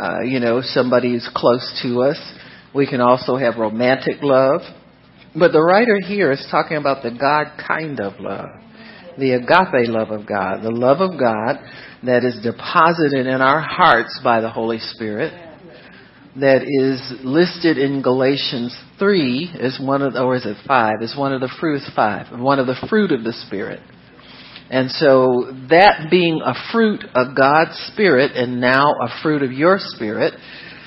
uh, you know, somebody is close to us. We can also have romantic love. But the writer here is talking about the God kind of love, the agape love of God, the love of God that is deposited in our hearts by the Holy Spirit, that is listed in Galatians 3 as one of, or is it 5, as one of the fruits, 5, one of the fruit of the Spirit. And so that being a fruit of God's Spirit and now a fruit of your Spirit,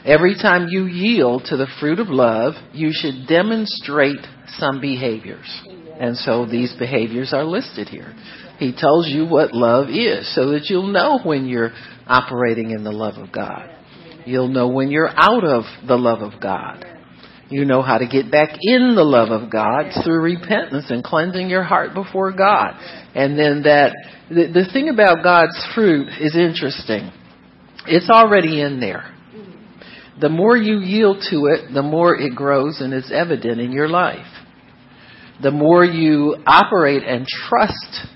every time you yield to the fruit of love, you should demonstrate some behaviors. And so these behaviors are listed here. He tells you what love is so that you'll know when you're operating in the love of God. You'll know when you're out of the love of God. You know how to get back in the love of God through repentance and cleansing your heart before God. And then that, the, the thing about God's fruit is interesting. It's already in there. The more you yield to it, the more it grows and is evident in your life. The more you operate and trust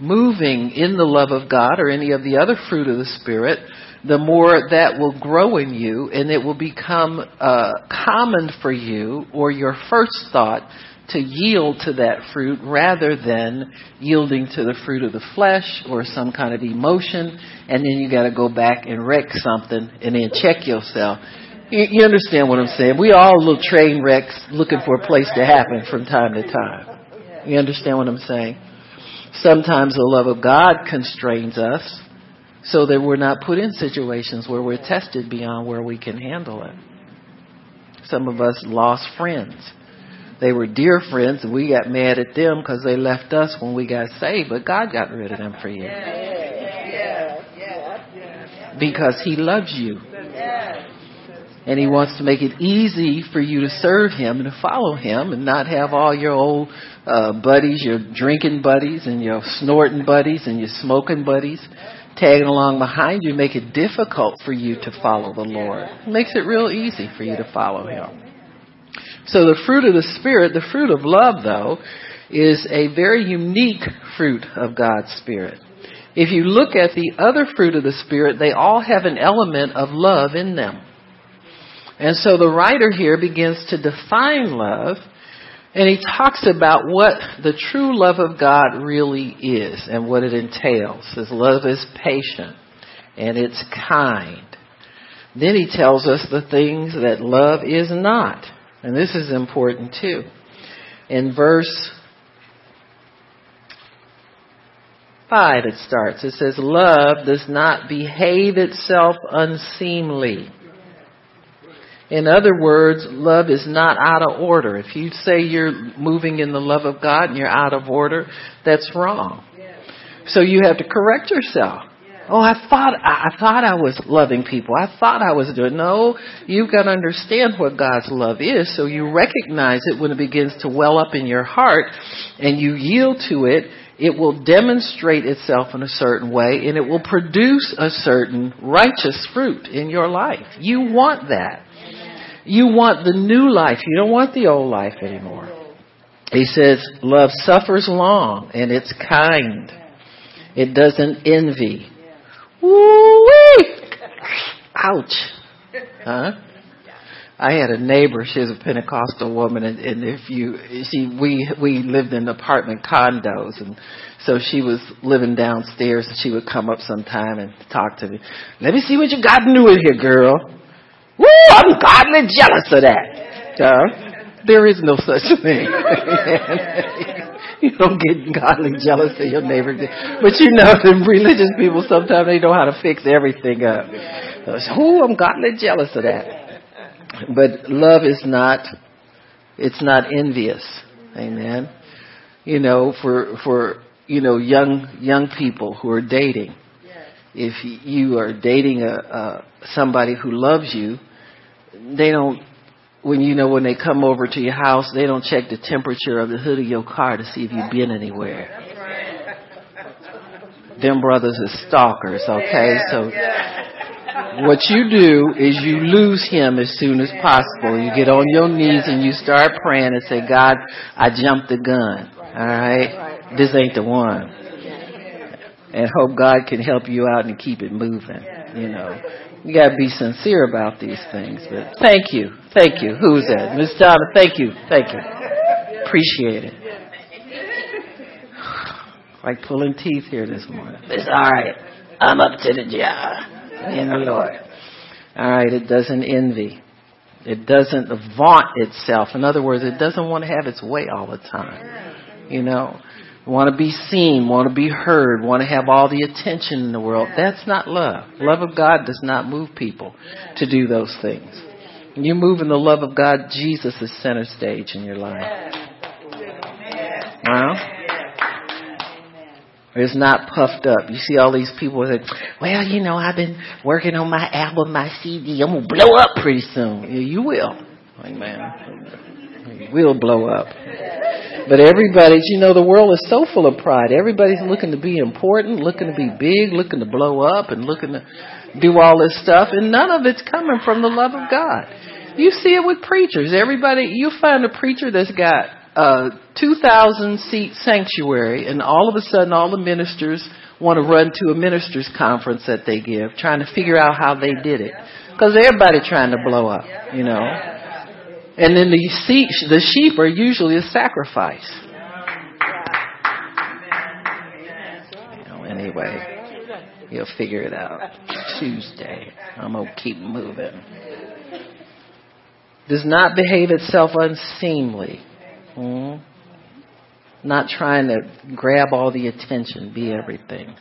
moving in the love of God or any of the other fruit of the Spirit, the more that will grow in you and it will become uh, common for you or your first thought to yield to that fruit rather than yielding to the fruit of the flesh or some kind of emotion and then you got to go back and wreck something and then check yourself. You, you understand what I'm saying? We all little train wrecks looking for a place to happen from time to time. You understand what I'm saying? Sometimes the love of God constrains us so that we're not put in situations where we're tested beyond where we can handle it. Some of us lost friends. They were dear friends and we got mad at them because they left us when we got saved, but God got rid of them for you. Because He loves you. And He wants to make it easy for you to serve Him and to follow Him and not have all your old uh, buddies, your drinking buddies and your snorting buddies and your smoking buddies tagging along behind you make it difficult for you to follow the Lord. It makes it real easy for you to follow Him. So the fruit of the Spirit, the fruit of love though, is a very unique fruit of God's Spirit. If you look at the other fruit of the Spirit, they all have an element of love in them. And so the writer here begins to define love and he talks about what the true love of God really is and what it entails. His love is patient and it's kind. Then he tells us the things that love is not. And this is important too. In verse 5 it starts. It says, Love does not behave itself unseemly. In other words, love is not out of order. If you say you're moving in the love of God and you're out of order, that's wrong. So you have to correct yourself. Oh, I thought I thought I was loving people. I thought I was doing. No, you've got to understand what God's love is, so you recognize it when it begins to well up in your heart, and you yield to it. It will demonstrate itself in a certain way, and it will produce a certain righteous fruit in your life. You want that. You want the new life. You don't want the old life anymore. He says, love suffers long and it's kind. It doesn't envy. Woo-wee! Ouch. Huh? I had a neighbor. She was a Pentecostal woman, and, and if you, she, we we lived in apartment condos, and so she was living downstairs, and she would come up sometime and talk to me. Let me see what you got new in here, girl. Woo! I'm godly jealous of that. Uh, there is no such thing. you don't get godly jealous of your neighbor. But you know, the religious people sometimes they know how to fix everything up. So, I'm godly jealous of that. But love is not, it's not envious. Amen. You know, for, for, you know, young, young people who are dating, if you are dating a, a somebody who loves you, they don't when you know when they come over to your house, they don't check the temperature of the hood of your car to see if you've been anywhere. Them brothers are stalkers, okay? So what you do is you lose him as soon as possible. You get on your knees and you start praying and say, God, I jumped the gun. All right? This ain't the one. And hope God can help you out and keep it moving, you know. You got to be sincere about these things. But thank you, thank you. Who's that, Miss Donna? Thank you, thank you. Appreciate it. Like pulling teeth here this morning. It's all right. I'm up to the job in the Lord. All right. It doesn't envy. It doesn't vaunt itself. In other words, it doesn't want to have its way all the time. You know, want to be seen, want to be heard, want to have all the attention in the world. That's not love. Love of God does not move people to do those things. When you move in the love of God, Jesus is center stage in your life. Well, it's not puffed up. You see all these people that, well, you know, I've been working on my album, my CD. I'm gonna blow up pretty soon. Yeah, you will. Amen. You will blow up. But everybody's, you know, the world is so full of pride. Everybody's looking to be important, looking to be big, looking to blow up, and looking to do all this stuff, and none of it's coming from the love of God. You see it with preachers. Everybody, you find a preacher that's got a 2,000 seat sanctuary, and all of a sudden, all the ministers want to run to a ministers conference that they give, trying to figure out how they did it, because everybody trying to blow up, you know. And then the sheep, the sheep are usually a sacrifice. You know, anyway, you'll figure it out. Tuesday, I'm gonna keep moving. Does not behave itself unseemly. Hmm? Not trying to grab all the attention, be everything.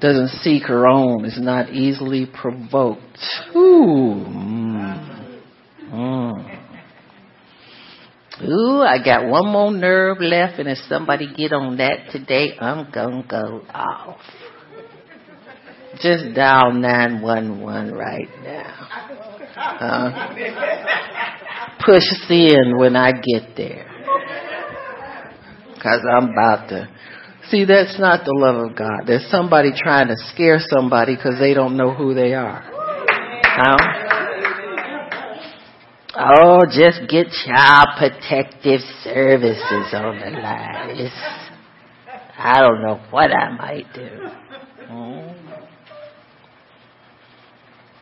Doesn't seek her own, is not easily provoked. Ooh. Mm. Mm. Ooh, I got one more nerve left, and if somebody get on that today, I'm gonna go off. Just dial 911 right now. Uh, push in when I get there. Cause I'm about to. See, that's not the love of God. There's somebody trying to scare somebody because they don't know who they are. Huh? Oh, just get Child Protective Services on the line. I don't know what I might do. Hmm?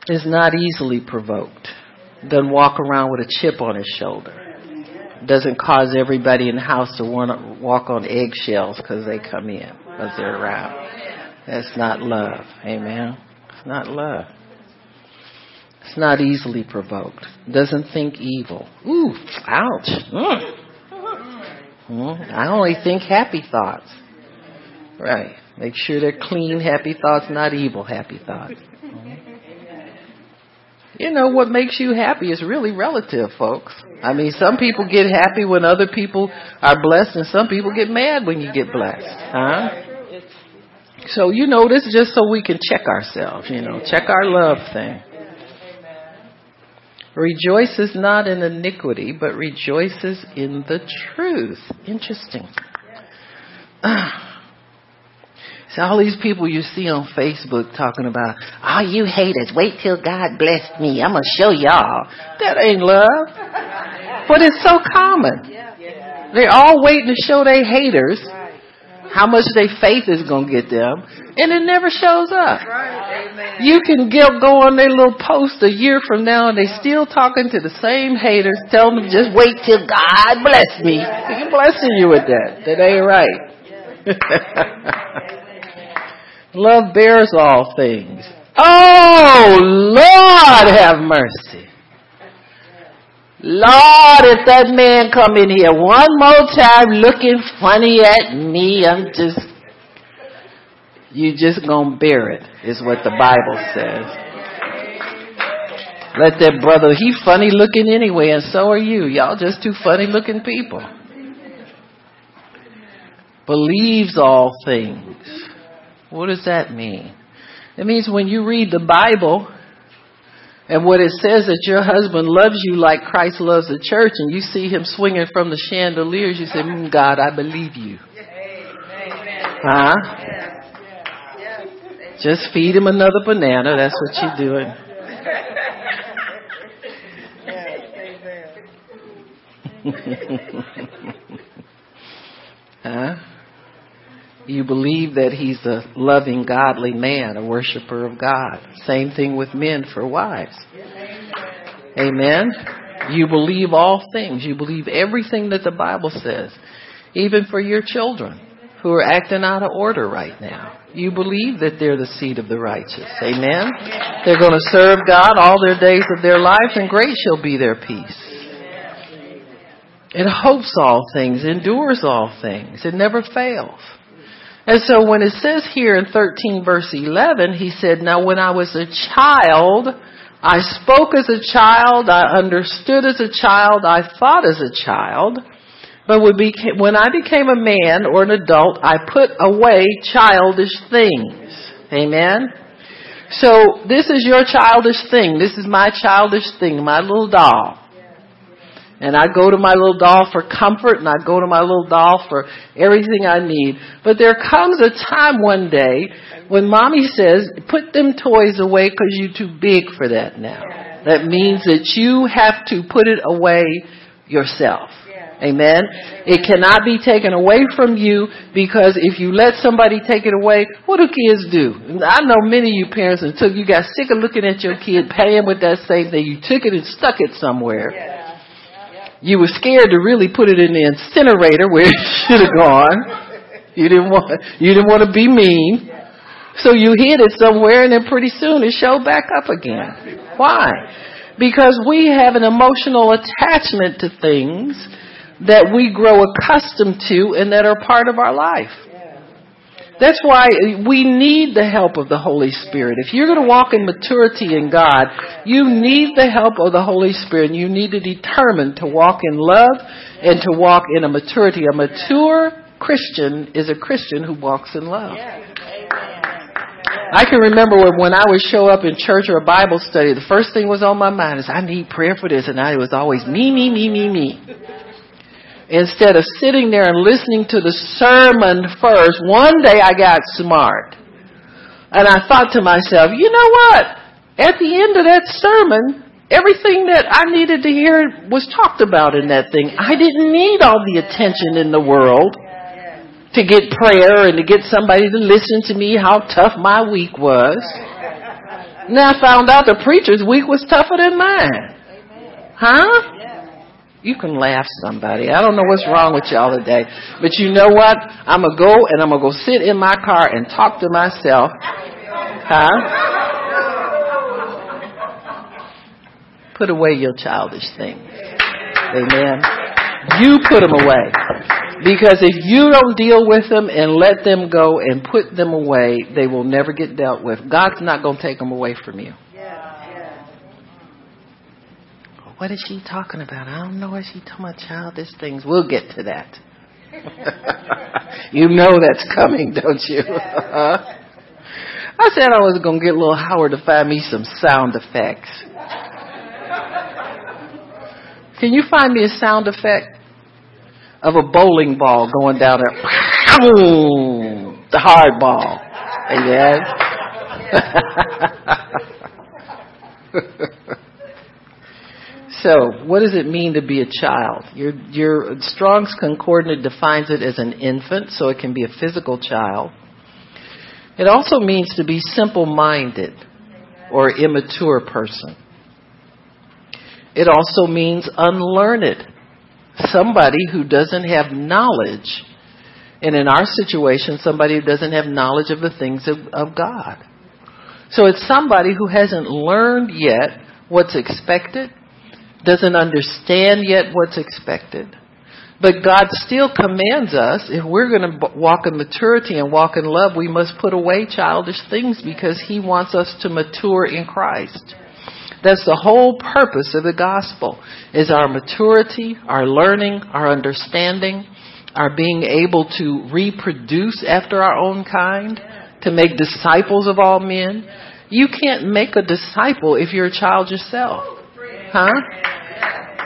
Is not easily provoked. Doesn't walk around with a chip on his shoulder. Doesn't cause everybody in the house to want to walk on eggshells because they come in, because they're around. That's not love. Amen. It's not love. It's not easily provoked. Doesn't think evil. Ooh, ouch. Mm. Mm. I only think happy thoughts. Right. Make sure they're clean, happy thoughts, not evil, happy thoughts. You know, what makes you happy is really relative, folks. I mean, some people get happy when other people are blessed, and some people get mad when you get blessed. Huh? So, you know, this is just so we can check ourselves, you know, check our love thing. Rejoices not in iniquity, but rejoices in the truth. Interesting. So all these people you see on Facebook talking about, oh, you haters, wait till God bless me. I'm going to show y'all. That ain't love. But it's so common. They're all waiting to show their haters how much their faith is going to get them, and it never shows up. You can get, go on their little post a year from now, and they still talking to the same haters, telling them just wait till God bless me. He's blessing you with that. That ain't right. Love bears all things. Oh, Lord have mercy. Lord, if that man come in here one more time looking funny at me, I'm just, you just gonna bear it, is what the Bible says. Let that brother, he funny looking anyway, and so are you. Y'all just two funny looking people. Believes all things. What does that mean? It means when you read the Bible, and what it says that your husband loves you like Christ loves the church, and you see him swinging from the chandeliers, you say, mm, God, I believe you. Huh? Just feed him another banana. That's what you're doing. huh? You believe that he's a loving, godly man, a worshiper of God. Same thing with men for wives. Amen. You believe all things. You believe everything that the Bible says, even for your children who are acting out of order right now. You believe that they're the seed of the righteous. Amen. They're going to serve God all their days of their lives and great shall be their peace. It hopes all things, endures all things. It never fails. And so when it says here in 13 verse 11, he said, Now when I was a child, I spoke as a child, I understood as a child, I thought as a child. But when I became a man or an adult, I put away childish things. Amen? So this is your childish thing. This is my childish thing, my little doll. And I go to my little doll for comfort and I go to my little doll for everything I need. But there comes a time one day when mommy says, put them toys away because you're too big for that now. That means that you have to put it away yourself. Amen. It cannot be taken away from you because if you let somebody take it away, what do kids do? I know many of you parents until you got sick of looking at your kid paying with that same thing. You took it and stuck it somewhere. You were scared to really put it in the incinerator where it should have gone. You didn't want, you didn't want to be mean. So you hid it somewhere and then pretty soon it showed back up again. Why? Because we have an emotional attachment to things that we grow accustomed to and that are part of our life. That's why we need the help of the Holy Spirit. If you're going to walk in maturity in God, you need the help of the Holy Spirit. You need to determine to walk in love and to walk in a maturity. A mature Christian is a Christian who walks in love. I can remember when I would show up in church or a Bible study, the first thing was on my mind is I need prayer for this, and I was always me, me, me, me, me instead of sitting there and listening to the sermon first, one day I got smart. And I thought to myself, you know what? At the end of that sermon, everything that I needed to hear was talked about in that thing. I didn't need all the attention in the world to get prayer and to get somebody to listen to me how tough my week was. Now I found out the preacher's week was tougher than mine. Huh? You can laugh somebody. I don't know what's wrong with y'all today. But you know what? I'm going to go and I'm going to go sit in my car and talk to myself. Huh? Put away your childish things. Amen. You put them away. Because if you don't deal with them and let them go and put them away, they will never get dealt with. God's not going to take them away from you. What is she talking about? I don't know what she's talking about childish things. We'll get to that. you know that's coming, don't you? I said I was going to get little Howard to find me some sound effects. Can you find me a sound effect of a bowling ball going down there? the hard ball. Amen. So, what does it mean to be a child? Your, your Strong's Concordance defines it as an infant, so it can be a physical child. It also means to be simple-minded or immature person. It also means unlearned, somebody who doesn't have knowledge. And in our situation, somebody who doesn't have knowledge of the things of, of God. So it's somebody who hasn't learned yet what's expected doesn't understand yet what's expected. But God still commands us, if we're going to walk in maturity and walk in love, we must put away childish things because He wants us to mature in Christ. That's the whole purpose of the gospel, is our maturity, our learning, our understanding, our being able to reproduce after our own kind, to make disciples of all men. You can't make a disciple if you're a child yourself. Huh?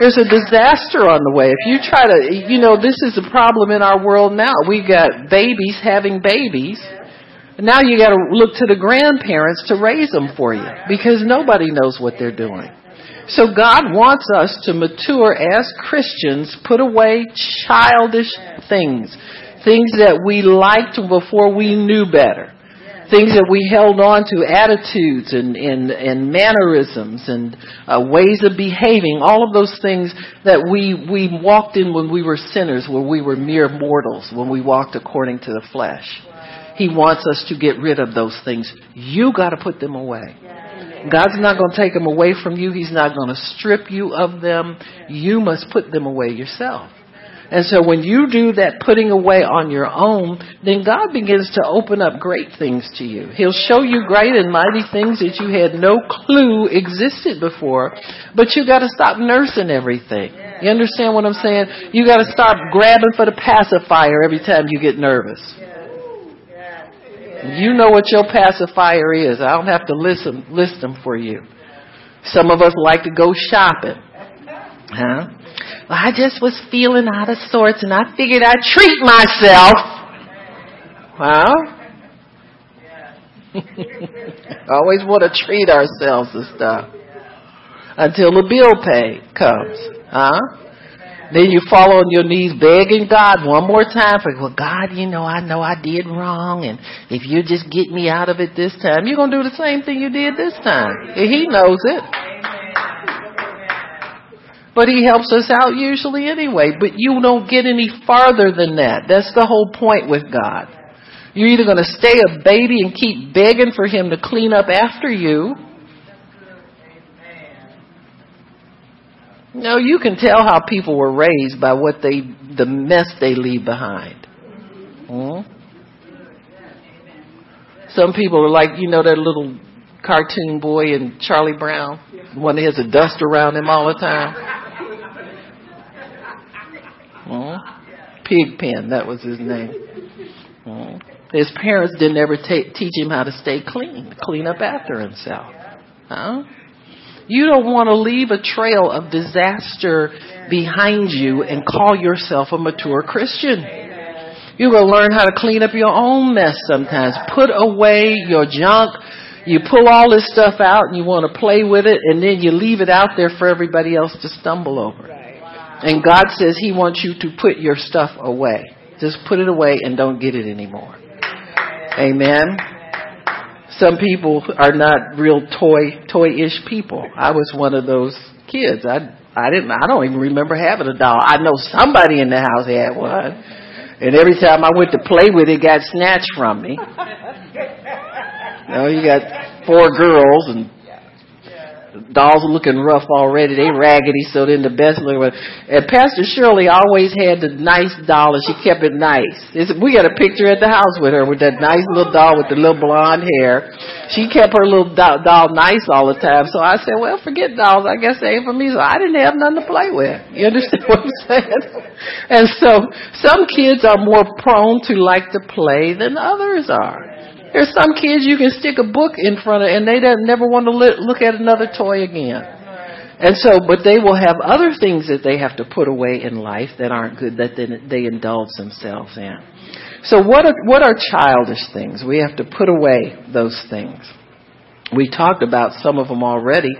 There's a disaster on the way. If you try to, you know, this is a problem in our world now. We got babies having babies. Now you got to look to the grandparents to raise them for you because nobody knows what they're doing. So God wants us to mature as Christians, put away childish things. Things that we liked before we knew better. Things that we held on to, attitudes and, and, and mannerisms and uh, ways of behaving, all of those things that we, we walked in when we were sinners, when we were mere mortals, when we walked according to the flesh. He wants us to get rid of those things. You gotta put them away. God's not going to take them away from you. He's not going to strip you of them. You must put them away yourself. And so when you do that putting away on your own, then God begins to open up great things to you. He'll show you great and mighty things that you had no clue existed before, but you gotta stop nursing everything. You understand what I'm saying? You gotta stop grabbing for the pacifier every time you get nervous. You know what your pacifier is. I don't have to list them, list them for you. Some of us like to go shopping. Huh? I just was feeling out of sorts and I figured I'd treat myself. Huh? Always want to treat ourselves and stuff. Until the bill pay comes. Huh? Then you fall on your knees begging God one more time for, well, God, you know, I know I did wrong, and if you just get me out of it this time, you're going to do the same thing you did this time. He knows it. But he helps us out usually anyway. But you don't get any farther than that. That's the whole point with God. You're either going to stay a baby and keep begging for him to clean up after you, No, you can tell how people were raised by what they, the mess they leave behind. Hmm? Some people are like, you know, that little cartoon boy in Charlie Brown, one that has a dust around him all the time. Hmm? Pigpen, that was his name. His parents didn't ever ta- teach him how to stay clean, clean up after himself. Huh? You don't want to leave a trail of disaster behind you and call yourself a mature Christian. You're going to learn how to clean up your own mess sometimes. Put away your junk. You pull all this stuff out and you want to play with it and then you leave it out there for everybody else to stumble over. And God says He wants you to put your stuff away. Just put it away and don't get it anymore. Amen some people are not real toy toy-ish people. I was one of those kids. I I didn't I don't even remember having a doll. I know somebody in the house had one. And every time I went to play with it, it got snatched from me. You know, you got four girls and dolls are looking rough already. They raggedy, so then the best looking And Pastor Shirley always had the nice doll, and she kept it nice. It's, we got a picture at the house with her with that nice little doll with the little blonde hair. She kept her little doll, doll nice all the time. So I said, well, forget dolls. I guess they ain't for me. So I didn't have nothing to play with. You understand what I'm saying? And so some kids are more prone to like to play than others are. There's some kids you can stick a book in front of and they don't never want to look at another toy again. And so, but they will have other things that they have to put away in life that aren't good that they, they indulge themselves in. So what are, what are childish things? We have to put away those things. We talked about some of them already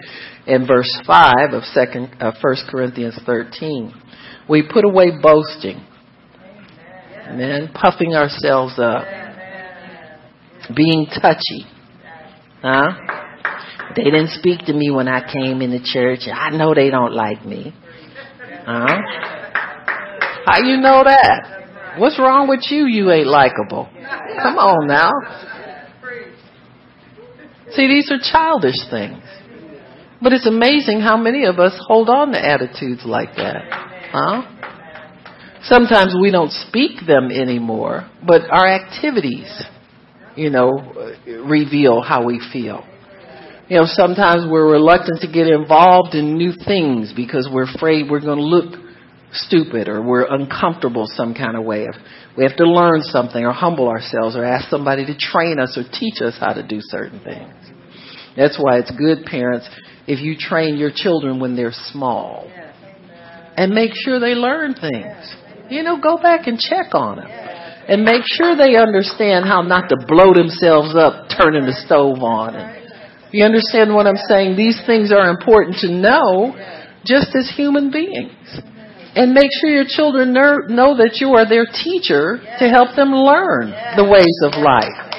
in verse 5 of second, uh, 1 Corinthians 13. We put away boasting. Amen. Puffing ourselves up being touchy. Huh? They didn't speak to me when I came in the church. I know they don't like me. Huh? How you know that? What's wrong with you? You ain't likable. Come on now. See, these are childish things. But it's amazing how many of us hold on to attitudes like that. Huh? Sometimes we don't speak them anymore, but our activities you know, reveal how we feel. You know, sometimes we're reluctant to get involved in new things because we're afraid we're going to look stupid or we're uncomfortable some kind of way. If we have to learn something or humble ourselves or ask somebody to train us or teach us how to do certain things. That's why it's good, parents, if you train your children when they're small and make sure they learn things. You know, go back and check on them and make sure they understand how not to blow themselves up turning the stove on. And you understand what I'm saying? These things are important to know just as human beings. And make sure your children know that you are their teacher to help them learn the ways of life.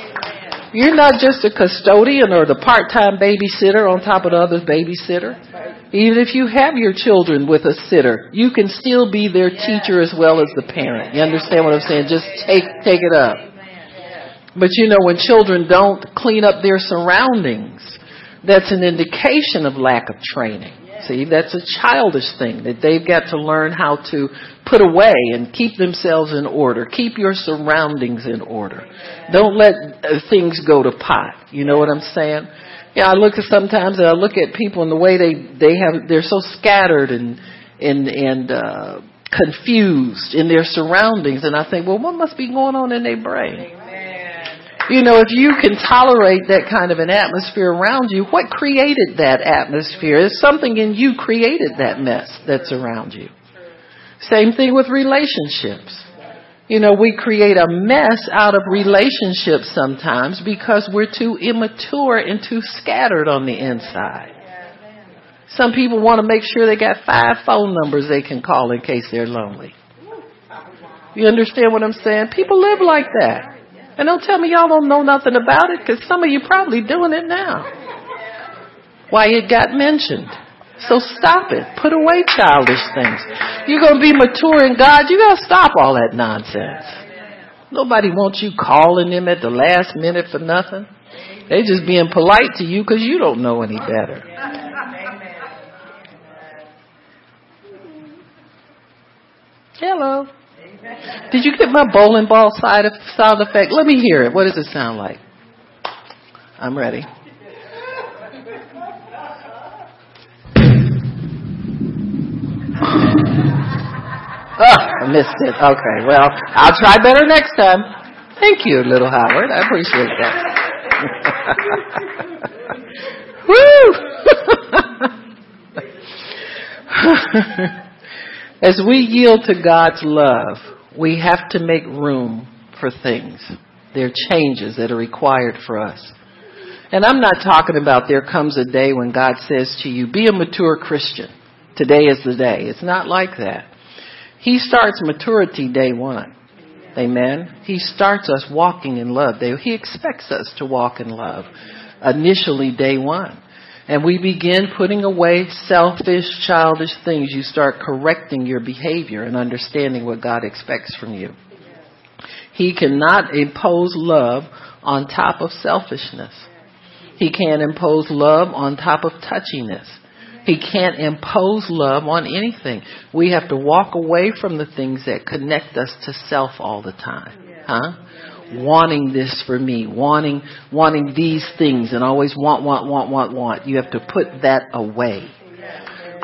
You're not just a custodian or the part-time babysitter on top of the other babysitter. Even if you have your children with a sitter, you can still be their teacher as well as the parent. You understand what I'm saying? Just take, take it up. But you know, when children don't clean up their surroundings, that's an indication of lack of training. See, that's a childish thing that they've got to learn how to put away and keep themselves in order. Keep your surroundings in order. Don't let uh, things go to pot. You know what I'm saying? Yeah, I look at sometimes and I look at people and the way they they have they're so scattered and and and uh confused in their surroundings and I think, well, what must be going on in their brain? You know, if you can tolerate that kind of an atmosphere around you, what created that atmosphere? It's something in you created that mess that's around you. Same thing with relationships. You know, we create a mess out of relationships sometimes because we're too immature and too scattered on the inside. Some people want to make sure they got five phone numbers they can call in case they're lonely. You understand what I'm saying? People live like that. And don't tell me y'all don't know nothing about it because some of you probably doing it now. Why it got mentioned. So stop it. Put away childish things. You're going to be mature in God. You got to stop all that nonsense. Nobody wants you calling them at the last minute for nothing. They just being polite to you because you don't know any better. Hello. Did you get my bowling ball side of sound effect? Let me hear it. What does it sound like? I'm ready. I missed it. Okay, well, I'll try better next time. Thank you, little Howard. I appreciate that. Woo! As we yield to God's love, we have to make room for things. There are changes that are required for us. And I'm not talking about there comes a day when God says to you, be a mature Christian. Today is the day. It's not like that. He starts maturity day one. Amen. He starts us walking in love. He expects us to walk in love initially day one and we begin putting away selfish, childish things, you start correcting your behavior and understanding what God expects from you. He cannot impose love on top of selfishness. He can't impose love on top of touchiness. He can't impose love on anything. We have to walk away from the things that connect us to self all the time. Huh? wanting this for me, wanting, wanting these things and always want, want, want, want, want. You have to put that away.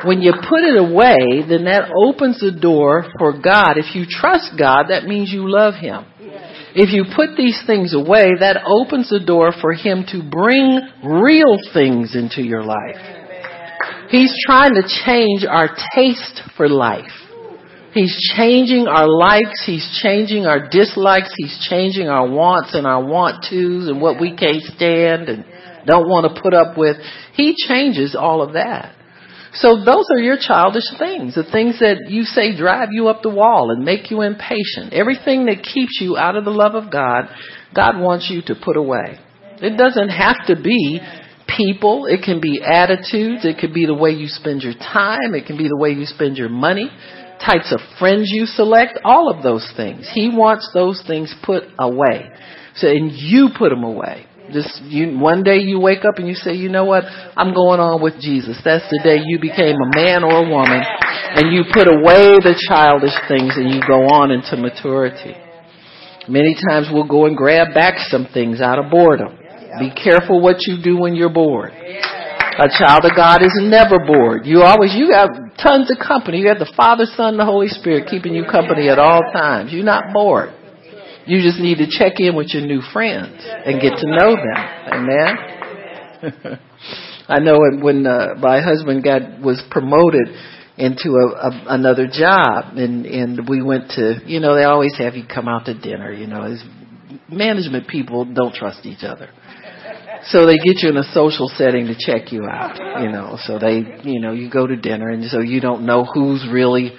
When you put it away, then that opens the door for God. If you trust God, that means you love Him. If you put these things away, that opens the door for Him to bring real things into your life. He's trying to change our taste for life. He's changing our likes. He's changing our dislikes. He's changing our wants and our want tos and what we can't stand and don't want to put up with. He changes all of that. So those are your childish things, the things that you say drive you up the wall and make you impatient. Everything that keeps you out of the love of God, God wants you to put away. It doesn't have to be people. It can be attitudes. It could be the way you spend your time. It can be the way you spend your money types of friends you select, all of those things. He wants those things put away. So, and you put them away. Just you, one day you wake up and you say, you know what? I'm going on with Jesus. That's the day you became a man or a woman and you put away the childish things and you go on into maturity. Many times we'll go and grab back some things out of boredom. Be careful what you do when you're bored. A child of God is never bored. You always, you have tons of company. You have the Father, Son, and the Holy Spirit keeping you company at all times. You're not bored. You just need to check in with your new friends and get to know them. Amen. I know when uh, my husband got was promoted into a, a another job, and and we went to you know they always have you come out to dinner. You know, management people don't trust each other. So they get you in a social setting to check you out, you know. So they, you know, you go to dinner and so you don't know who's really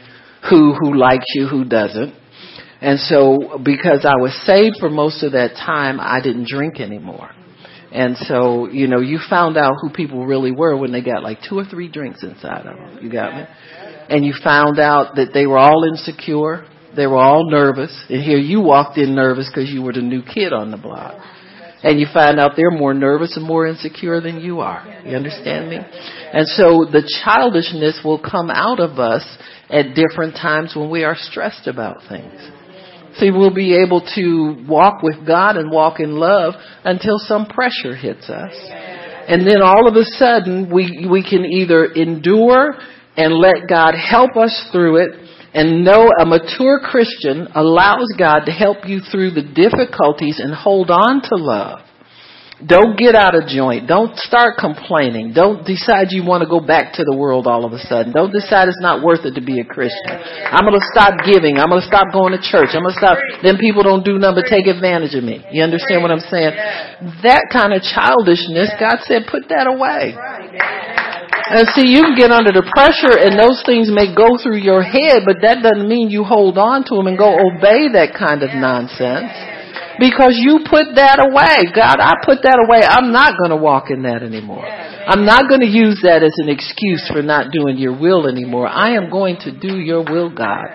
who who likes you, who doesn't. And so because I was saved for most of that time, I didn't drink anymore. And so, you know, you found out who people really were when they got like two or three drinks inside of them. You got me? And you found out that they were all insecure. They were all nervous. And here you walked in nervous because you were the new kid on the block. And you find out they're more nervous and more insecure than you are. You understand me? And so the childishness will come out of us at different times when we are stressed about things. See, we'll be able to walk with God and walk in love until some pressure hits us. And then all of a sudden, we, we can either endure and let God help us through it and know a mature Christian allows God to help you through the difficulties and hold on to love. Don't get out of joint. Don't start complaining. Don't decide you want to go back to the world all of a sudden. Don't decide it's not worth it to be a Christian. I'm going to stop giving. I'm going to stop going to church. I'm going to stop. Then people don't do nothing but take advantage of me. You understand what I'm saying? That kind of childishness, God said, put that away. And see, you can get under the pressure and those things may go through your head, but that doesn't mean you hold on to them and go obey that kind of nonsense because you put that away. God, I put that away. I'm not going to walk in that anymore. I'm not going to use that as an excuse for not doing your will anymore. I am going to do your will, God.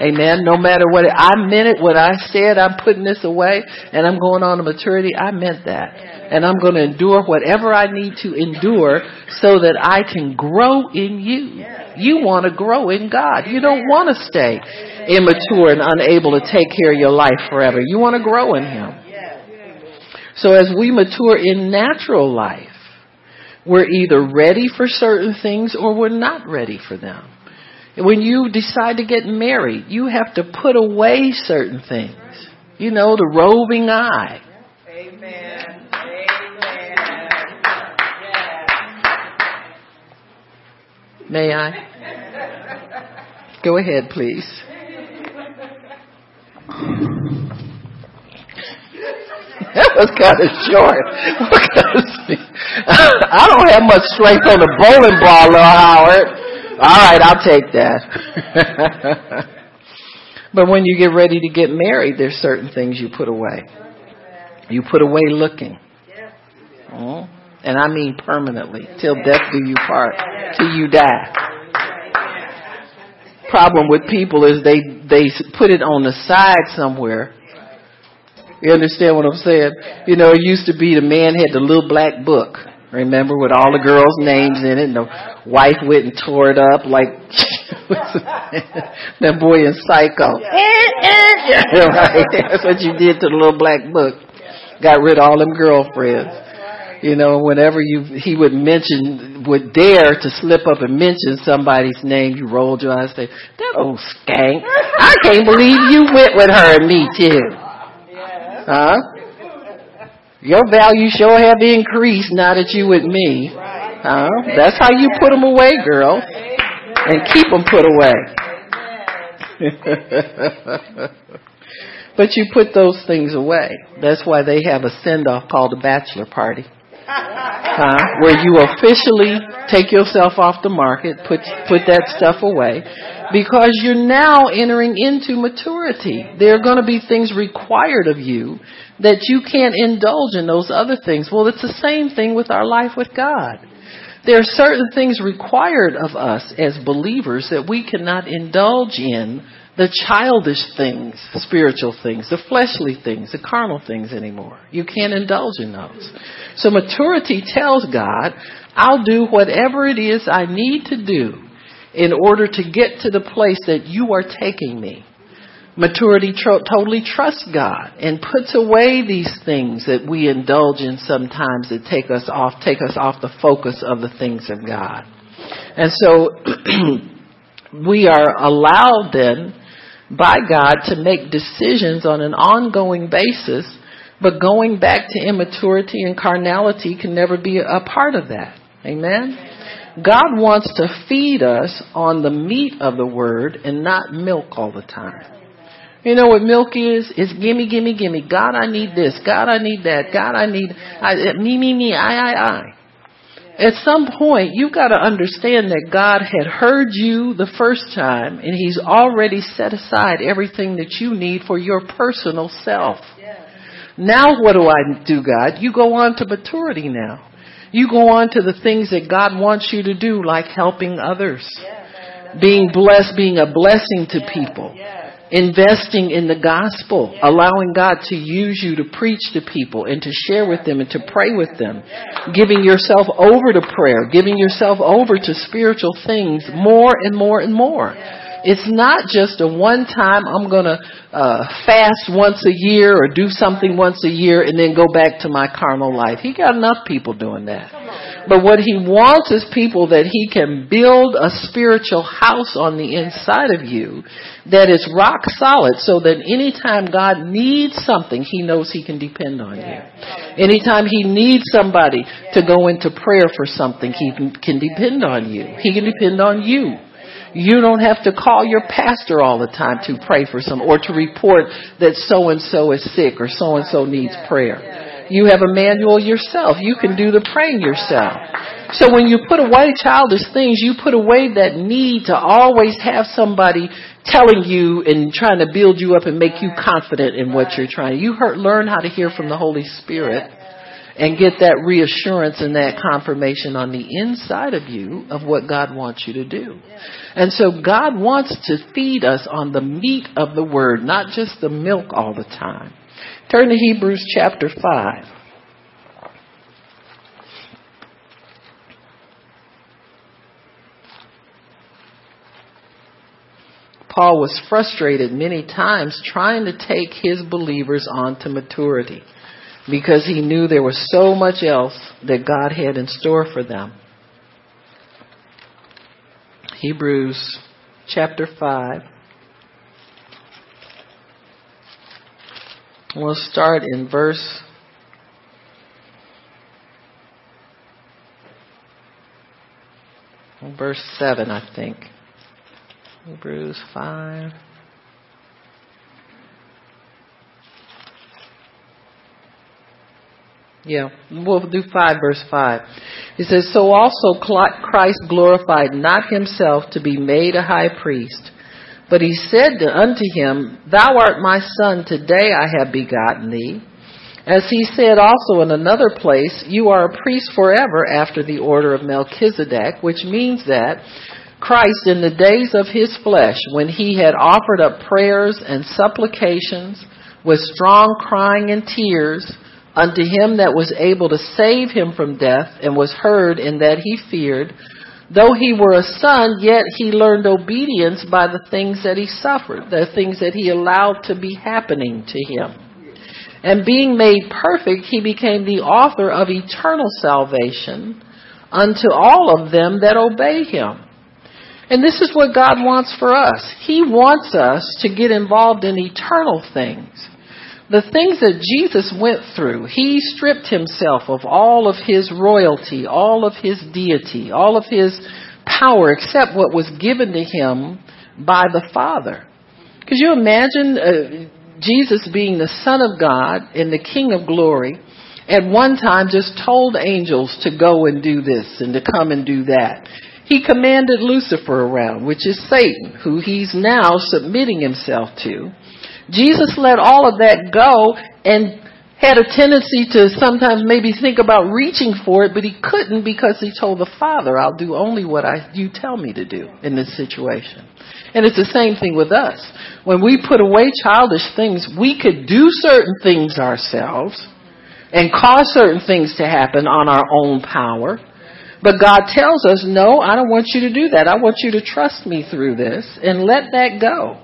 Amen. No matter what, I meant it, what I said, I'm putting this away and I'm going on to maturity. I meant that. And I'm going to endure whatever I need to endure so that I can grow in you. You want to grow in God. You don't want to stay immature and unable to take care of your life forever. You want to grow in Him. So as we mature in natural life, we're either ready for certain things or we're not ready for them. When you decide to get married, you have to put away certain things. You know, the roving eye. Amen. May I? Go ahead, please. that was kind of short. I don't have much strength on the bowling ball, little Howard. All right, I'll take that. but when you get ready to get married, there's certain things you put away. You put away looking. Oh, and I mean permanently, till death do you part, till you die. Problem with people is they they put it on the side somewhere. You understand what I'm saying? You know, it used to be the man had the little black book Remember with all the girls' names in it, and the wife went and tore it up like that boy in Psycho. right? That's what you did to the little black book. Got rid of all them girlfriends. You know, whenever you he would mention would dare to slip up and mention somebody's name, you rolled your eyes and say, That old skank. I can't believe you went with her and me too. Huh? Your value sure have increased now that you with me. Huh? That's how you put them away, girl. And keep them put away. but you put those things away. That's why they have a send off called a bachelor party. Huh? Where you officially take yourself off the market, put put that stuff away, because you're now entering into maturity. There are going to be things required of you that you can't indulge in those other things. Well, it's the same thing with our life with God. There are certain things required of us as believers that we cannot indulge in the childish things, spiritual things, the fleshly things, the carnal things anymore. You can't indulge in those. So maturity tells God, I'll do whatever it is I need to do in order to get to the place that you are taking me maturity tro- totally trusts God and puts away these things that we indulge in sometimes that take us off, take us off the focus of the things of God. And so we are allowed then by God to make decisions on an ongoing basis, but going back to immaturity and carnality can never be a part of that. Amen? God wants to feed us on the meat of the word and not milk all the time. You know what milk is? It's gimme, gimme, gimme. God, I need this. God, I need that. God, I need I, me, me, me. I, I, I. At some point, you've got to understand that God had heard you the first time and He's already set aside everything that you need for your personal self. Now what do I do, God? You go on to maturity now. You go on to the things that God wants you to do, like helping others, being blessed, being a blessing to people investing in the gospel, allowing God to use you to preach to people and to share with them and to pray with them, giving yourself over to prayer, giving yourself over to spiritual things more and more and more. It's not just a one time, I'm going to uh, fast once a year or do something once a year and then go back to my carnal life. He got enough people doing that. But what he wants is people that he can build a spiritual house on the inside of you that is rock solid so that anytime God needs something, he knows he can depend on you. Anytime he needs somebody to go into prayer for something, he can depend on you. He can depend on you. You don't have to call your pastor all the time to pray for some or to report that so and so is sick or so and so needs prayer. You have a manual yourself. You can do the praying yourself. So when you put away childish things, you put away that need to always have somebody telling you and trying to build you up and make you confident in what you're trying. You learn how to hear from the Holy Spirit and get that reassurance and that confirmation on the inside of you of what God wants you to do. And so God wants to feed us on the meat of the word, not just the milk all the time. Turn to Hebrews chapter 5. Paul was frustrated many times trying to take his believers on to maturity because he knew there was so much else that God had in store for them. Hebrews chapter 5. We'll start in verse verse 7, I think. Hebrews 5. Yeah, we'll do 5 verse 5. He says, So also Christ glorified not himself to be made a high priest but he said unto him, Thou art my son, today I have begotten thee. As he said also in another place, You are a priest forever after the order of Melchizedek, which means that Christ, in the days of his flesh, when he had offered up prayers and supplications with strong crying and tears unto him that was able to save him from death, and was heard in that he feared, Though he were a son, yet he learned obedience by the things that he suffered, the things that he allowed to be happening to him. And being made perfect, he became the author of eternal salvation unto all of them that obey him. And this is what God wants for us. He wants us to get involved in eternal things the things that Jesus went through, he stripped himself of all of his royalty, all of his deity, all of his power, except what was given to him by the Father. Could you imagine uh, Jesus being the Son of God and the King of glory, at one time just told angels to go and do this and to come and do that? He commanded Lucifer around, which is Satan, who he's now submitting himself to. Jesus let all of that go and had a tendency to sometimes maybe think about reaching for it, but he couldn't because he told the Father, I'll do only what I, you tell me to do in this situation. And it's the same thing with us. When we put away childish things, we could do certain things ourselves and cause certain things to happen on our own power. But God tells us, no, I don't want you to do that. I want you to trust me through this and let that go.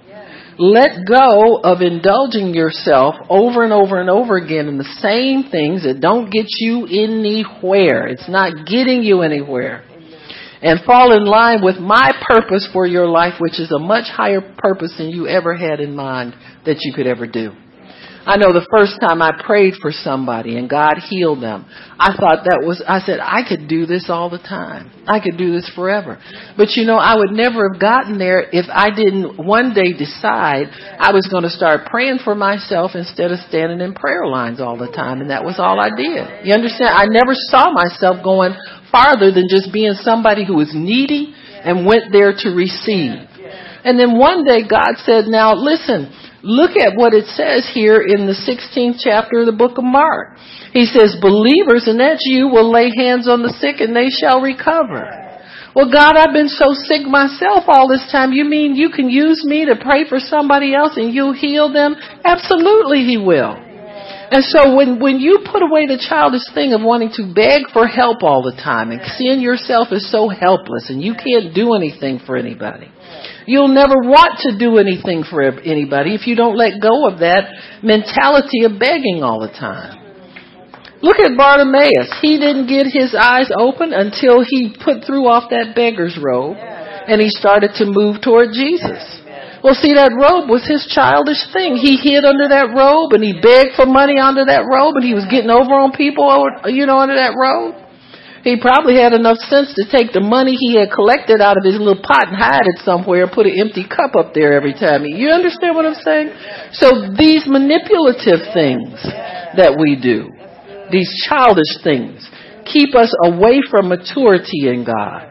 Let go of indulging yourself over and over and over again in the same things that don't get you anywhere. It's not getting you anywhere. And fall in line with my purpose for your life, which is a much higher purpose than you ever had in mind that you could ever do. I know the first time I prayed for somebody and God healed them, I thought that was, I said, I could do this all the time. I could do this forever. But you know, I would never have gotten there if I didn't one day decide I was going to start praying for myself instead of standing in prayer lines all the time. And that was all I did. You understand? I never saw myself going farther than just being somebody who was needy and went there to receive. And then one day God said, now listen, look at what it says here in the 16th chapter of the book of Mark. He says, believers, and that's you, will lay hands on the sick and they shall recover. Well, God, I've been so sick myself all this time. You mean you can use me to pray for somebody else and you'll heal them? Absolutely, He will. And so when, when you put away the childish thing of wanting to beg for help all the time and seeing yourself as so helpless and you can't do anything for anybody, you'll never want to do anything for anybody if you don't let go of that mentality of begging all the time. Look at Bartimaeus. He didn't get his eyes open until he put through off that beggar's robe and he started to move toward Jesus. Well, see, that robe was his childish thing. He hid under that robe and he begged for money under that robe and he was getting over on people, you know, under that robe. He probably had enough sense to take the money he had collected out of his little pot and hide it somewhere and put an empty cup up there every time. You understand what I'm saying? So these manipulative things that we do, these childish things keep us away from maturity in God.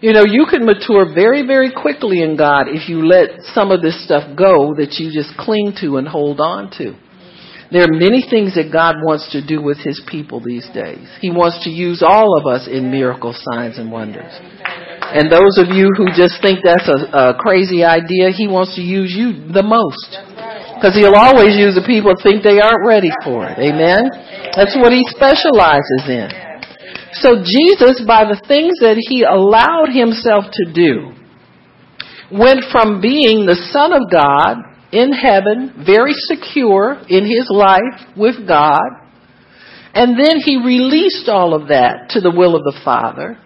You know, you can mature very, very quickly in God if you let some of this stuff go that you just cling to and hold on to. There are many things that God wants to do with His people these days. He wants to use all of us in miracle signs and wonders. And those of you who just think that's a, a crazy idea, He wants to use you the most. Because He'll always use the people who think they aren't ready for it. Amen? That's what he specializes in. So Jesus, by the things that he allowed himself to do, went from being the Son of God in heaven, very secure in his life with God, and then he released all of that to the will of the Father.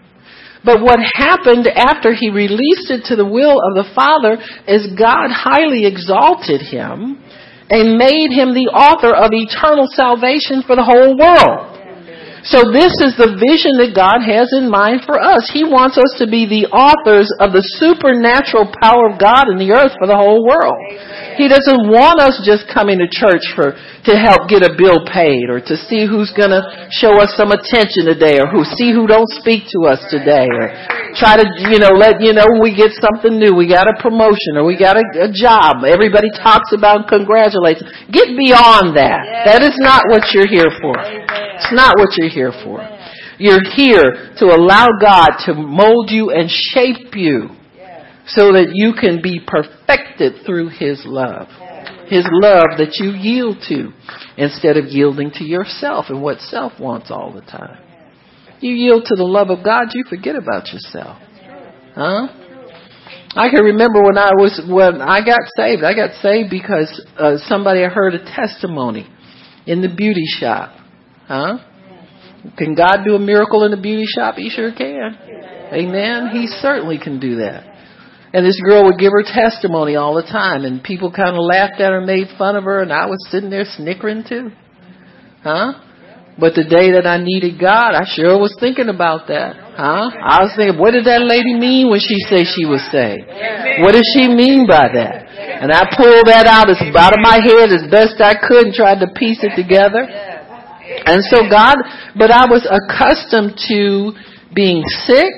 But what happened after he released it to the will of the Father is God highly exalted him and made him the author of eternal salvation for the whole world. So this is the vision that God has in mind for us. He wants us to be the authors of the supernatural power of God in the earth for the whole world. He doesn't want us just coming to church for to help get a bill paid or to see who's going to show us some attention today or who see who don't speak to us today or try to you know let you know we get something new. We got a promotion or we got a, a job. Everybody talks about and congratulates get beyond that. That is not what you're here for it's not what you're here for you're here to allow God to mold you and shape you so that you can be perfected through His love. His love that you yield to instead of yielding to yourself and what self wants all the time. You yield to the love of God, you forget about yourself. Huh? I can remember when I was when I got saved. I got saved because uh, somebody heard a testimony in the beauty shop. Huh? Can God do a miracle in the beauty shop? He sure can. Amen. He certainly can do that. And this girl would give her testimony all the time, and people kind of laughed at her, made fun of her, and I was sitting there snickering too. Huh? But the day that I needed God, I sure was thinking about that. Huh? I was thinking, what did that lady mean when she said she was saved? What does she mean by that? And I pulled that out as out of my head as best I could and tried to piece it together. And so God, but I was accustomed to being sick,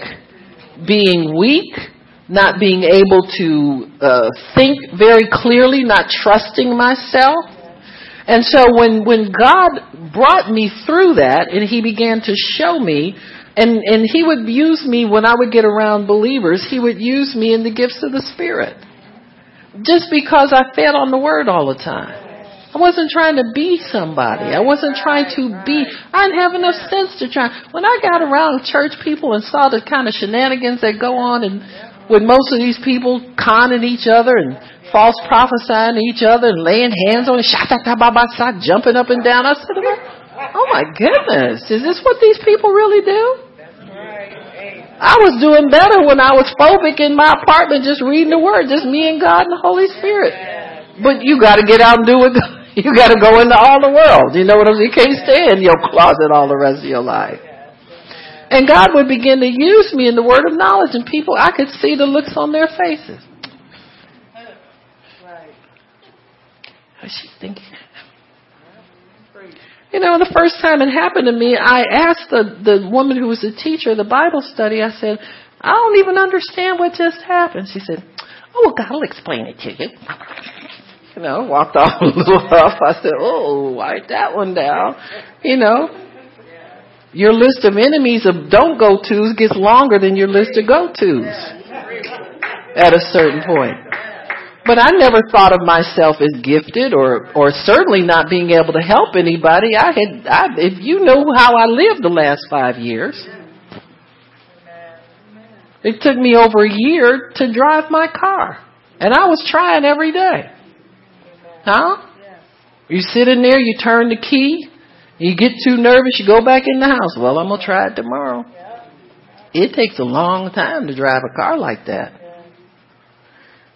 being weak, not being able to uh, think very clearly, not trusting myself. And so when, when God brought me through that and He began to show me, and, and He would use me when I would get around believers, He would use me in the gifts of the Spirit. Just because I fed on the Word all the time. I wasn't trying to be somebody. I wasn't trying to be. I didn't have enough sense to try. When I got around church people and saw the kind of shenanigans that go on and with most of these people conning each other and false prophesying to each other and laying hands on each other, jumping up and down. I said, oh my goodness, is this what these people really do? I was doing better when I was phobic in my apartment just reading the word, just me and God and the Holy Spirit. But you gotta get out and do it. You gotta go into all the world. You know what I'm saying? You can't stay in your closet all the rest of your life. And God would begin to use me in the word of knowledge, and people, I could see the looks on their faces. She thinking? You know, the first time it happened to me, I asked the, the woman who was the teacher, of the Bible study, I said, I don't even understand what just happened. She said, Oh, God will explain it to you. You know, walked off a little off. I said, Oh, write that one down. You know, your list of enemies of don't go tos gets longer than your list of go tos at a certain point. But I never thought of myself as gifted or, or certainly not being able to help anybody. I had, I, if you know how I lived the last five years, it took me over a year to drive my car. And I was trying every day. Huh? You sit in there, you turn the key, you get too nervous, you go back in the house. Well, I'm going to try it tomorrow. It takes a long time to drive a car like that.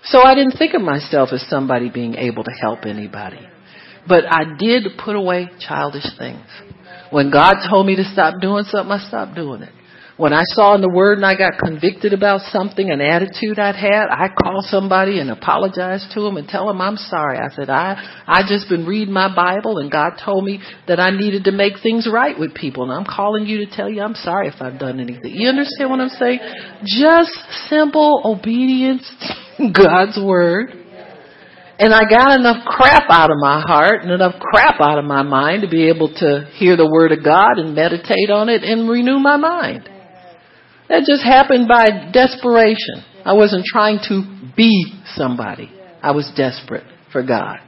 So I didn't think of myself as somebody being able to help anybody. But I did put away childish things. When God told me to stop doing something, I stopped doing it. When I saw in the Word and I got convicted about something, an attitude I'd had, I called somebody and apologized to them and tell them I'm sorry. I said, I, I just been reading my Bible and God told me that I needed to make things right with people and I'm calling you to tell you I'm sorry if I've done anything. You understand what I'm saying? Just simple obedience to God's Word. And I got enough crap out of my heart and enough crap out of my mind to be able to hear the Word of God and meditate on it and renew my mind. That just happened by desperation. I wasn't trying to be somebody. I was desperate for God.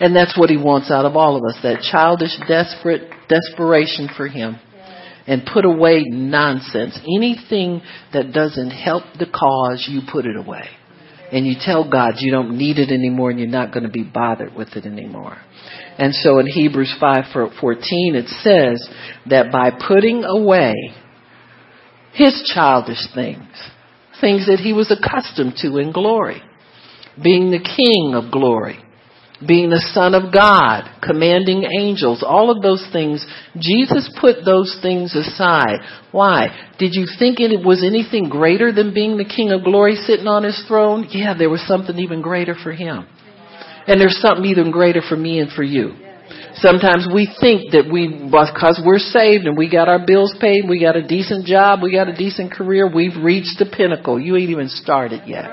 And that's what He wants out of all of us, that childish, desperate desperation for Him. And put away nonsense. Anything that doesn't help the cause, you put it away. And you tell God you don't need it anymore and you're not going to be bothered with it anymore. And so in Hebrews 5:14 it says that by putting away his childish things, things that he was accustomed to in glory, being the King of glory, being the Son of God, commanding angels, all of those things, Jesus put those things aside. Why? Did you think it was anything greater than being the King of glory sitting on his throne? Yeah, there was something even greater for him. And there's something even greater for me and for you. Sometimes we think that we, because we're saved and we got our bills paid, we got a decent job, we got a decent career, we've reached the pinnacle. You ain't even started yet.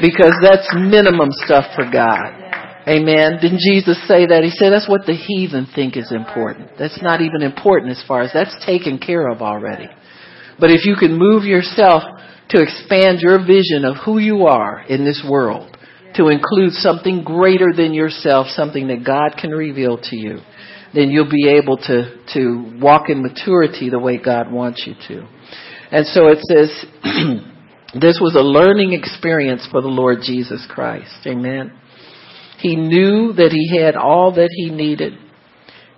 Because that's minimum stuff for God. Amen. Didn't Jesus say that? He said that's what the heathen think is important. That's not even important as far as that's taken care of already. But if you can move yourself to expand your vision of who you are in this world, to include something greater than yourself, something that God can reveal to you, then you'll be able to, to walk in maturity the way God wants you to. And so it says, this was a learning experience for the Lord Jesus Christ. Amen. He knew that he had all that he needed.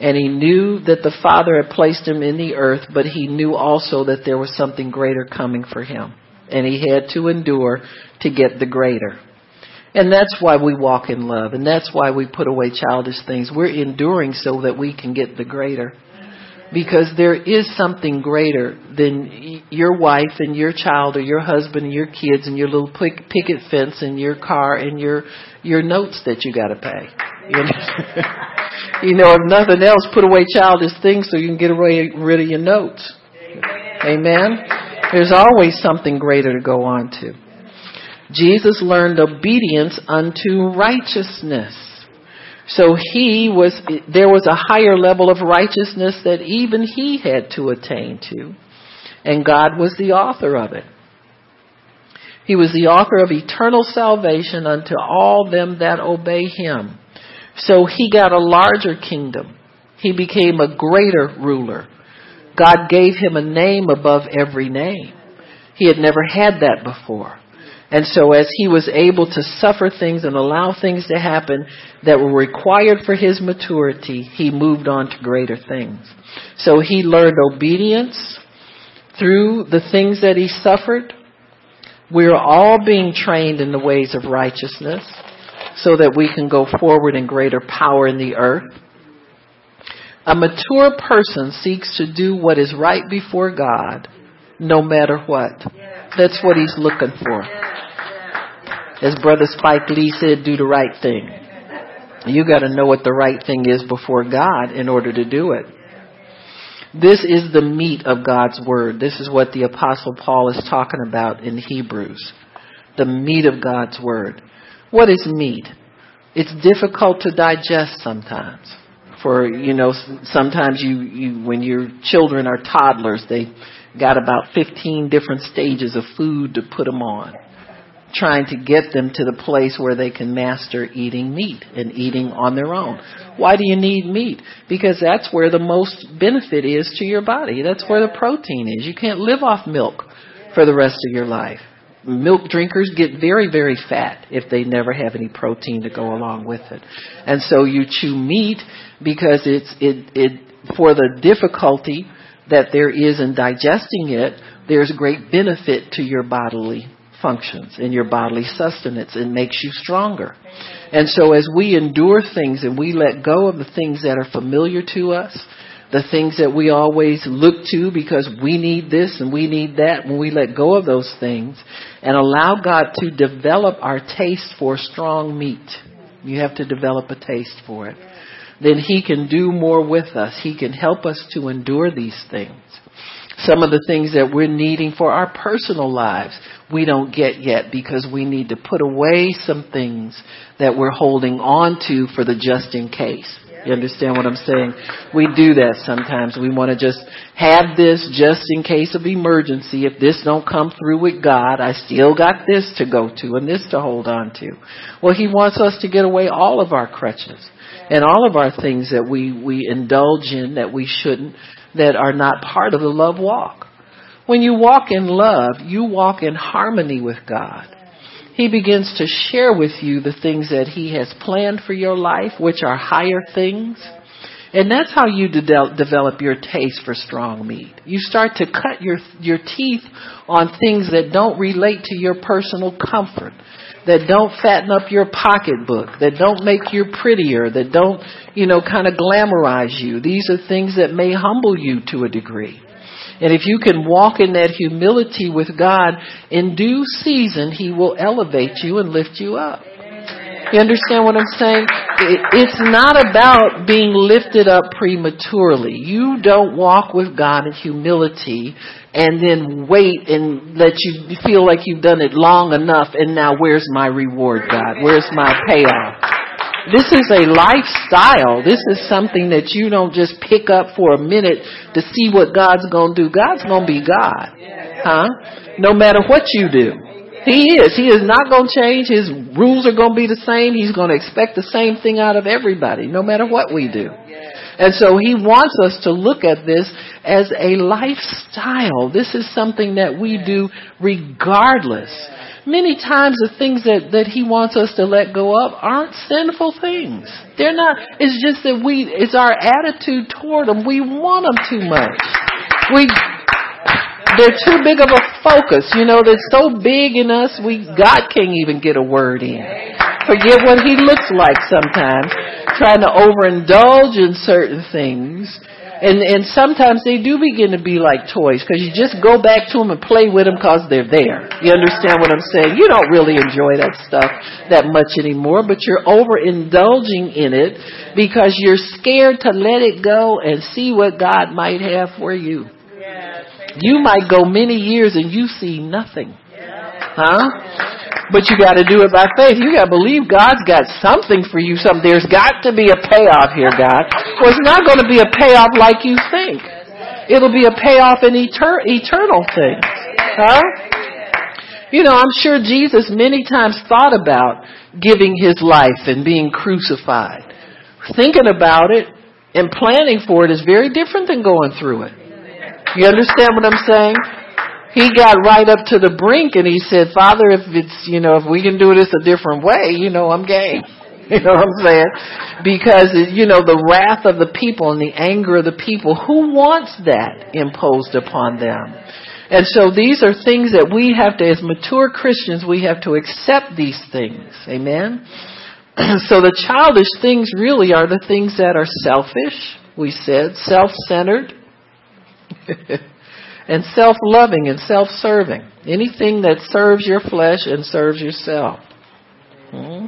And he knew that the Father had placed him in the earth, but he knew also that there was something greater coming for him. And he had to endure to get the greater. And that's why we walk in love. And that's why we put away childish things. We're enduring so that we can get the greater. Because there is something greater than your wife and your child or your husband and your kids and your little picket fence and your car and your, your notes that you gotta pay. You know? you know, if nothing else, put away childish things so you can get away, rid of your notes. Amen? There's always something greater to go on to. Jesus learned obedience unto righteousness. So he was, there was a higher level of righteousness that even he had to attain to. And God was the author of it. He was the author of eternal salvation unto all them that obey him. So he got a larger kingdom. He became a greater ruler. God gave him a name above every name. He had never had that before. And so as he was able to suffer things and allow things to happen that were required for his maturity, he moved on to greater things. So he learned obedience through the things that he suffered. We're all being trained in the ways of righteousness so that we can go forward in greater power in the earth. A mature person seeks to do what is right before God no matter what. That's what he's looking for. As Brother Spike Lee said, do the right thing. You got to know what the right thing is before God in order to do it. This is the meat of God's Word. This is what the Apostle Paul is talking about in Hebrews. The meat of God's Word. What is meat? It's difficult to digest sometimes. For, you know, sometimes you, you, when your children are toddlers, they got about 15 different stages of food to put them on trying to get them to the place where they can master eating meat and eating on their own. Why do you need meat? Because that's where the most benefit is to your body. That's where the protein is. You can't live off milk for the rest of your life. Milk drinkers get very, very fat if they never have any protein to go along with it. And so you chew meat because it's, it, it, for the difficulty that there is in digesting it, there's great benefit to your bodily functions in your bodily sustenance. It makes you stronger. And so as we endure things and we let go of the things that are familiar to us, the things that we always look to because we need this and we need that, when we let go of those things and allow God to develop our taste for strong meat, you have to develop a taste for it. Then He can do more with us. He can help us to endure these things. Some of the things that we're needing for our personal lives, we don't get yet because we need to put away some things that we're holding on to for the just in case. You understand what I'm saying? We do that sometimes. We want to just have this just in case of emergency. If this don't come through with God, I still got this to go to and this to hold on to. Well, He wants us to get away all of our crutches and all of our things that we, we indulge in that we shouldn't, that are not part of the love walk. When you walk in love, you walk in harmony with God. He begins to share with you the things that He has planned for your life, which are higher things. And that's how you de- develop your taste for strong meat. You start to cut your, your teeth on things that don't relate to your personal comfort, that don't fatten up your pocketbook, that don't make you prettier, that don't, you know, kind of glamorize you. These are things that may humble you to a degree. And if you can walk in that humility with God, in due season, He will elevate you and lift you up. You understand what I'm saying? It's not about being lifted up prematurely. You don't walk with God in humility and then wait and let you feel like you've done it long enough and now where's my reward, God? Where's my payoff? This is a lifestyle. This is something that you don't just pick up for a minute to see what God's going to do. God's going to be God. Huh? No matter what you do. He is. He is not going to change. His rules are going to be the same. He's going to expect the same thing out of everybody, no matter what we do. And so he wants us to look at this as a lifestyle. This is something that we do regardless many times the things that, that he wants us to let go of aren't sinful things. They're not, it's just that we, it's our attitude toward them. We want them too much. We, they're too big of a focus. You know, they're so big in us, we, God can't even get a word in. Forget what he looks like sometimes, trying to overindulge in certain things and and sometimes they do begin to be like toys because you just go back to them and play with them because they're there. You understand what I'm saying? You don't really enjoy that stuff that much anymore, but you're overindulging in it because you're scared to let it go and see what God might have for you. You might go many years and you see nothing. Huh? But you got to do it by faith. You got to believe God's got something for you. Something. There's got to be a payoff here, God. Well, it's not going to be a payoff like you think. It'll be a payoff in etern- eternal things. Huh? You know, I'm sure Jesus many times thought about giving his life and being crucified. Thinking about it and planning for it is very different than going through it. You understand what I'm saying? He got right up to the brink and he said, Father, if it's, you know, if we can do this a different way, you know, I'm game. You know what I'm saying? Because, you know, the wrath of the people and the anger of the people, who wants that imposed upon them? And so these are things that we have to, as mature Christians, we have to accept these things. Amen? so the childish things really are the things that are selfish, we said, self-centered. and self-loving and self-serving. Anything that serves your flesh and serves yourself. Hmm?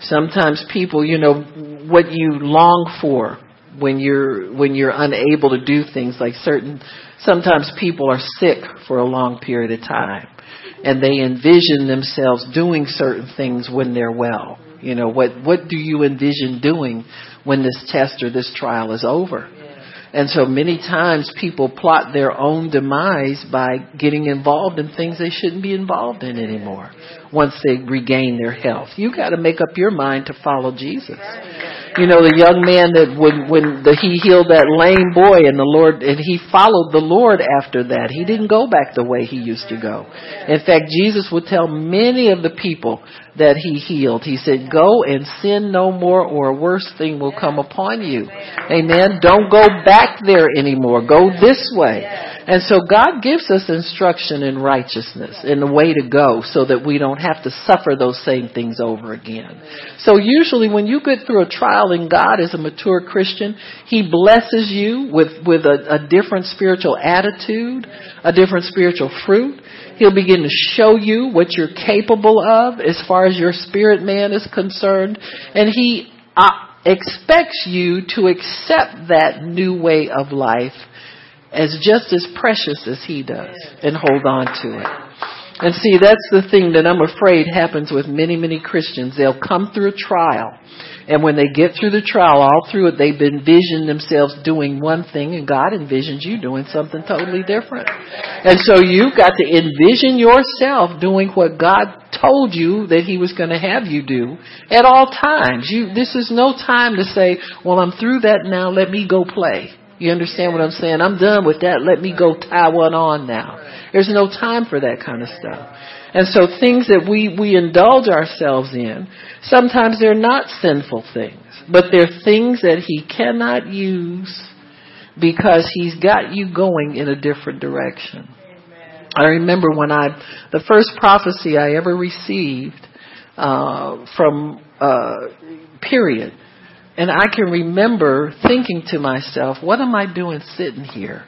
Sometimes people, you know, what you long for when you're when you're unable to do things like certain sometimes people are sick for a long period of time and they envision themselves doing certain things when they're well. You know, what what do you envision doing when this test or this trial is over? And so many times people plot their own demise by getting involved in things they shouldn't be involved in anymore once they regain their health. You got to make up your mind to follow Jesus you know, the young man that when when the, he healed that lame boy and the Lord and he followed the Lord after that. He didn't go back the way he used to go. In fact, Jesus would tell many of the people that he healed. He said, "Go and sin no more, or a worse thing will come upon you." Amen. Don't go back there anymore. Go this way. And so God gives us instruction in righteousness in the way to go so that we don't have to suffer those same things over again. So usually when you get through a trial in God as a mature Christian, He blesses you with, with a, a different spiritual attitude, a different spiritual fruit. He'll begin to show you what you're capable of as far as your spirit man is concerned. And He uh, expects you to accept that new way of life as just as precious as he does and hold on to it. And see, that's the thing that I'm afraid happens with many, many Christians. They'll come through a trial. And when they get through the trial, all through it, they've envisioned themselves doing one thing and God envisions you doing something totally different. And so you've got to envision yourself doing what God told you that He was going to have you do at all times. You, this is no time to say, well, I'm through that now, let me go play. You understand what I'm saying? I'm done with that. Let me go tie one on now. There's no time for that kind of stuff. And so things that we, we indulge ourselves in, sometimes they're not sinful things, but they're things that he cannot use because he's got you going in a different direction. I remember when I, the first prophecy I ever received, uh, from, uh, period, and I can remember thinking to myself, what am I doing sitting here?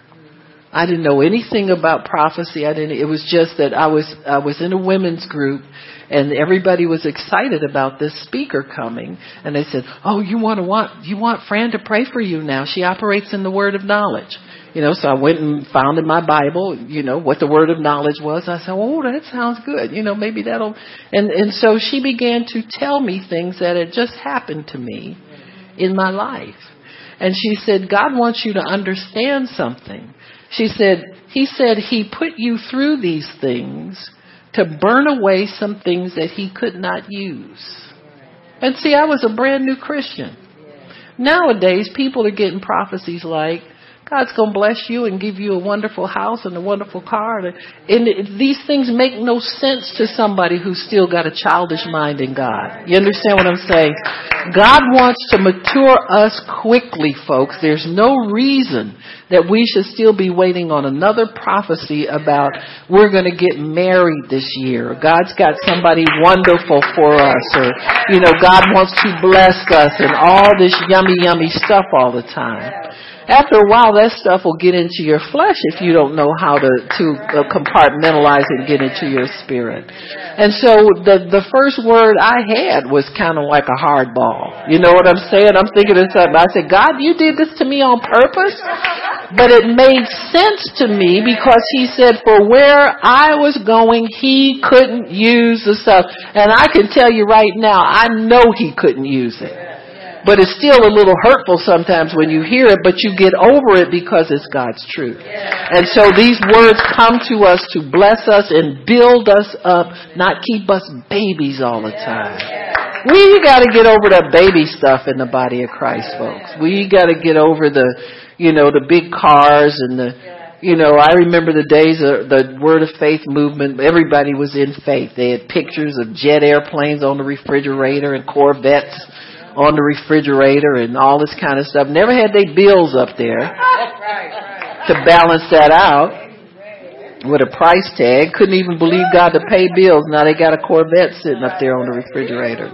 I didn't know anything about prophecy. I didn't, it was just that I was, I was in a women's group and everybody was excited about this speaker coming. And they said, Oh, you want to want, you want Fran to pray for you now. She operates in the word of knowledge. You know, so I went and found in my Bible, you know, what the word of knowledge was. I said, oh, that sounds good. You know, maybe that'll, and, and so she began to tell me things that had just happened to me in my life. And she said, God wants you to understand something. She said, He said He put you through these things to burn away some things that He could not use. And see, I was a brand new Christian. Nowadays, people are getting prophecies like, God's going to bless you and give you a wonderful house and a wonderful car. And these things make no sense to somebody who's still got a childish mind in God. You understand what I'm saying? God wants to mature us quickly, folks. There's no reason that we should still be waiting on another prophecy about we're going to get married this year. God's got somebody wonderful for us or, you know, God wants to bless us and all this yummy, yummy stuff all the time after a while, that stuff will get into your flesh if you don't know how to to uh, compartmentalize it and get into your spirit. And so the the first word I had was kind of like a hard ball. You know what I'm saying? I'm thinking of something. I said, God, you did this to me on purpose, but it made sense to me because He said, for where I was going, He couldn't use the stuff. And I can tell you right now, I know He couldn't use it. But it's still a little hurtful sometimes when you hear it, but you get over it because it's God's truth. And so these words come to us to bless us and build us up, not keep us babies all the time. We gotta get over that baby stuff in the body of Christ, folks. We gotta get over the, you know, the big cars and the, you know, I remember the days of the Word of Faith movement. Everybody was in faith. They had pictures of jet airplanes on the refrigerator and Corvettes on the refrigerator and all this kind of stuff. Never had their bills up there to balance that out with a price tag. Couldn't even believe God to pay bills. Now they got a Corvette sitting up there on the refrigerator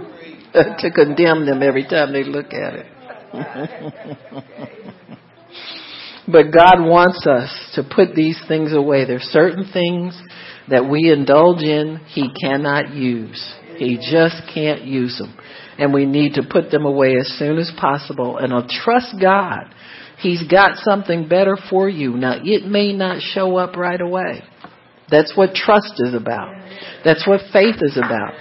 to condemn them every time they look at it. but God wants us to put these things away. There's certain things that we indulge in He cannot use. He just can't use them. And we need to put them away as soon as possible and I'll trust God. He's got something better for you. Now, it may not show up right away. That's what trust is about. That's what faith is about.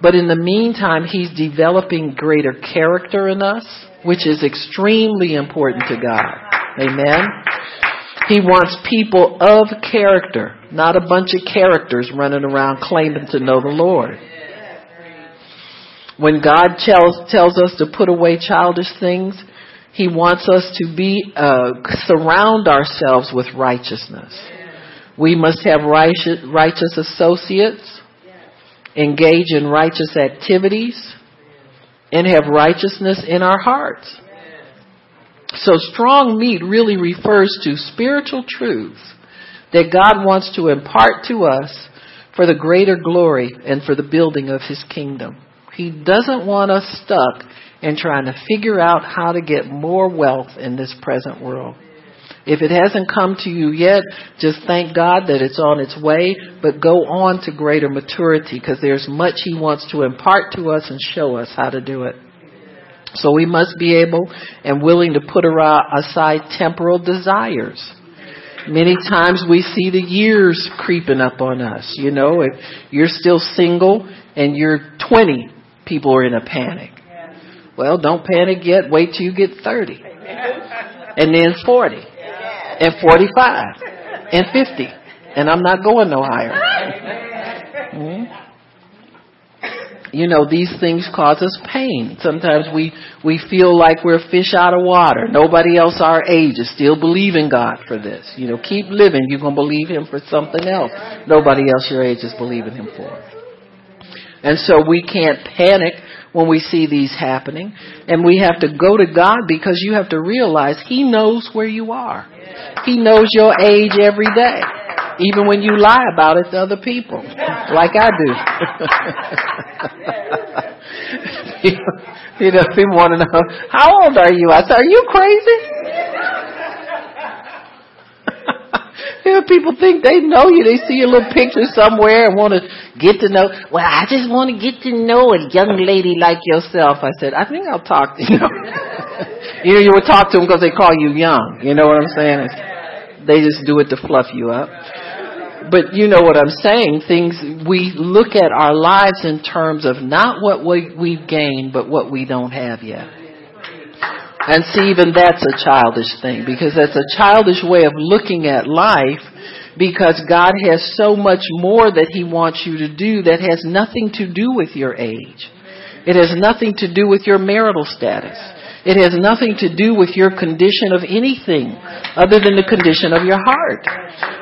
But in the meantime, He's developing greater character in us, which is extremely important to God. Amen. He wants people of character, not a bunch of characters running around claiming to know the Lord. When God tells, tells us to put away childish things, He wants us to be, uh, surround ourselves with righteousness. We must have righteous, righteous associates, engage in righteous activities, and have righteousness in our hearts. So strong meat really refers to spiritual truths that God wants to impart to us for the greater glory and for the building of His kingdom. He doesn't want us stuck in trying to figure out how to get more wealth in this present world. If it hasn't come to you yet, just thank God that it's on its way, but go on to greater maturity because there's much He wants to impart to us and show us how to do it. So we must be able and willing to put aside temporal desires. Many times we see the years creeping up on us. You know, if you're still single and you're 20, people are in a panic. Well, don't panic yet. Wait till you get 30. And then 40. And 45. And 50. And I'm not going no higher. Mm-hmm. You know, these things cause us pain. Sometimes we, we feel like we're fish out of water. Nobody else our age is still believing God for this. You know, keep living. You're going to believe Him for something else. Nobody else your age is believing Him for. And so we can't panic when we see these happening. And we have to go to God because you have to realize He knows where you are. He knows your age every day. Even when you lie about it to other people. Like I do. you know, people want to know, how old are you? I said, are you crazy? You know, people think they know you. They see a little picture somewhere and want to get to know. Well, I just want to get to know a young lady like yourself. I said, I think I'll talk to you. you know, you would talk to them because they call you young. You know what I'm saying? It's, they just do it to fluff you up. But you know what I'm saying. Things we look at our lives in terms of not what we, we've gained, but what we don't have yet. And see, even that's a childish thing because that's a childish way of looking at life because God has so much more that He wants you to do that has nothing to do with your age. It has nothing to do with your marital status. It has nothing to do with your condition of anything other than the condition of your heart.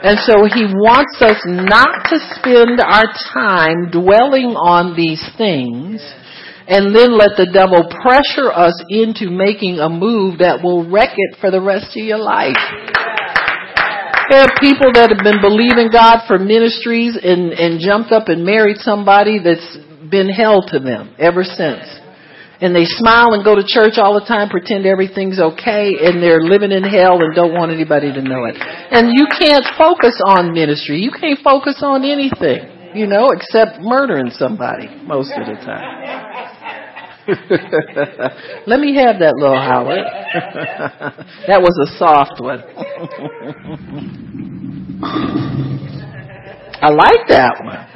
And so He wants us not to spend our time dwelling on these things and then let the devil pressure us into making a move that will wreck it for the rest of your life. There are people that have been believing God for ministries and, and jumped up and married somebody that's been hell to them ever since. And they smile and go to church all the time, pretend everything's okay, and they're living in hell and don't want anybody to know it. And you can't focus on ministry. You can't focus on anything, you know, except murdering somebody most of the time. Let me have that little Howard. that was a soft one. I like that one.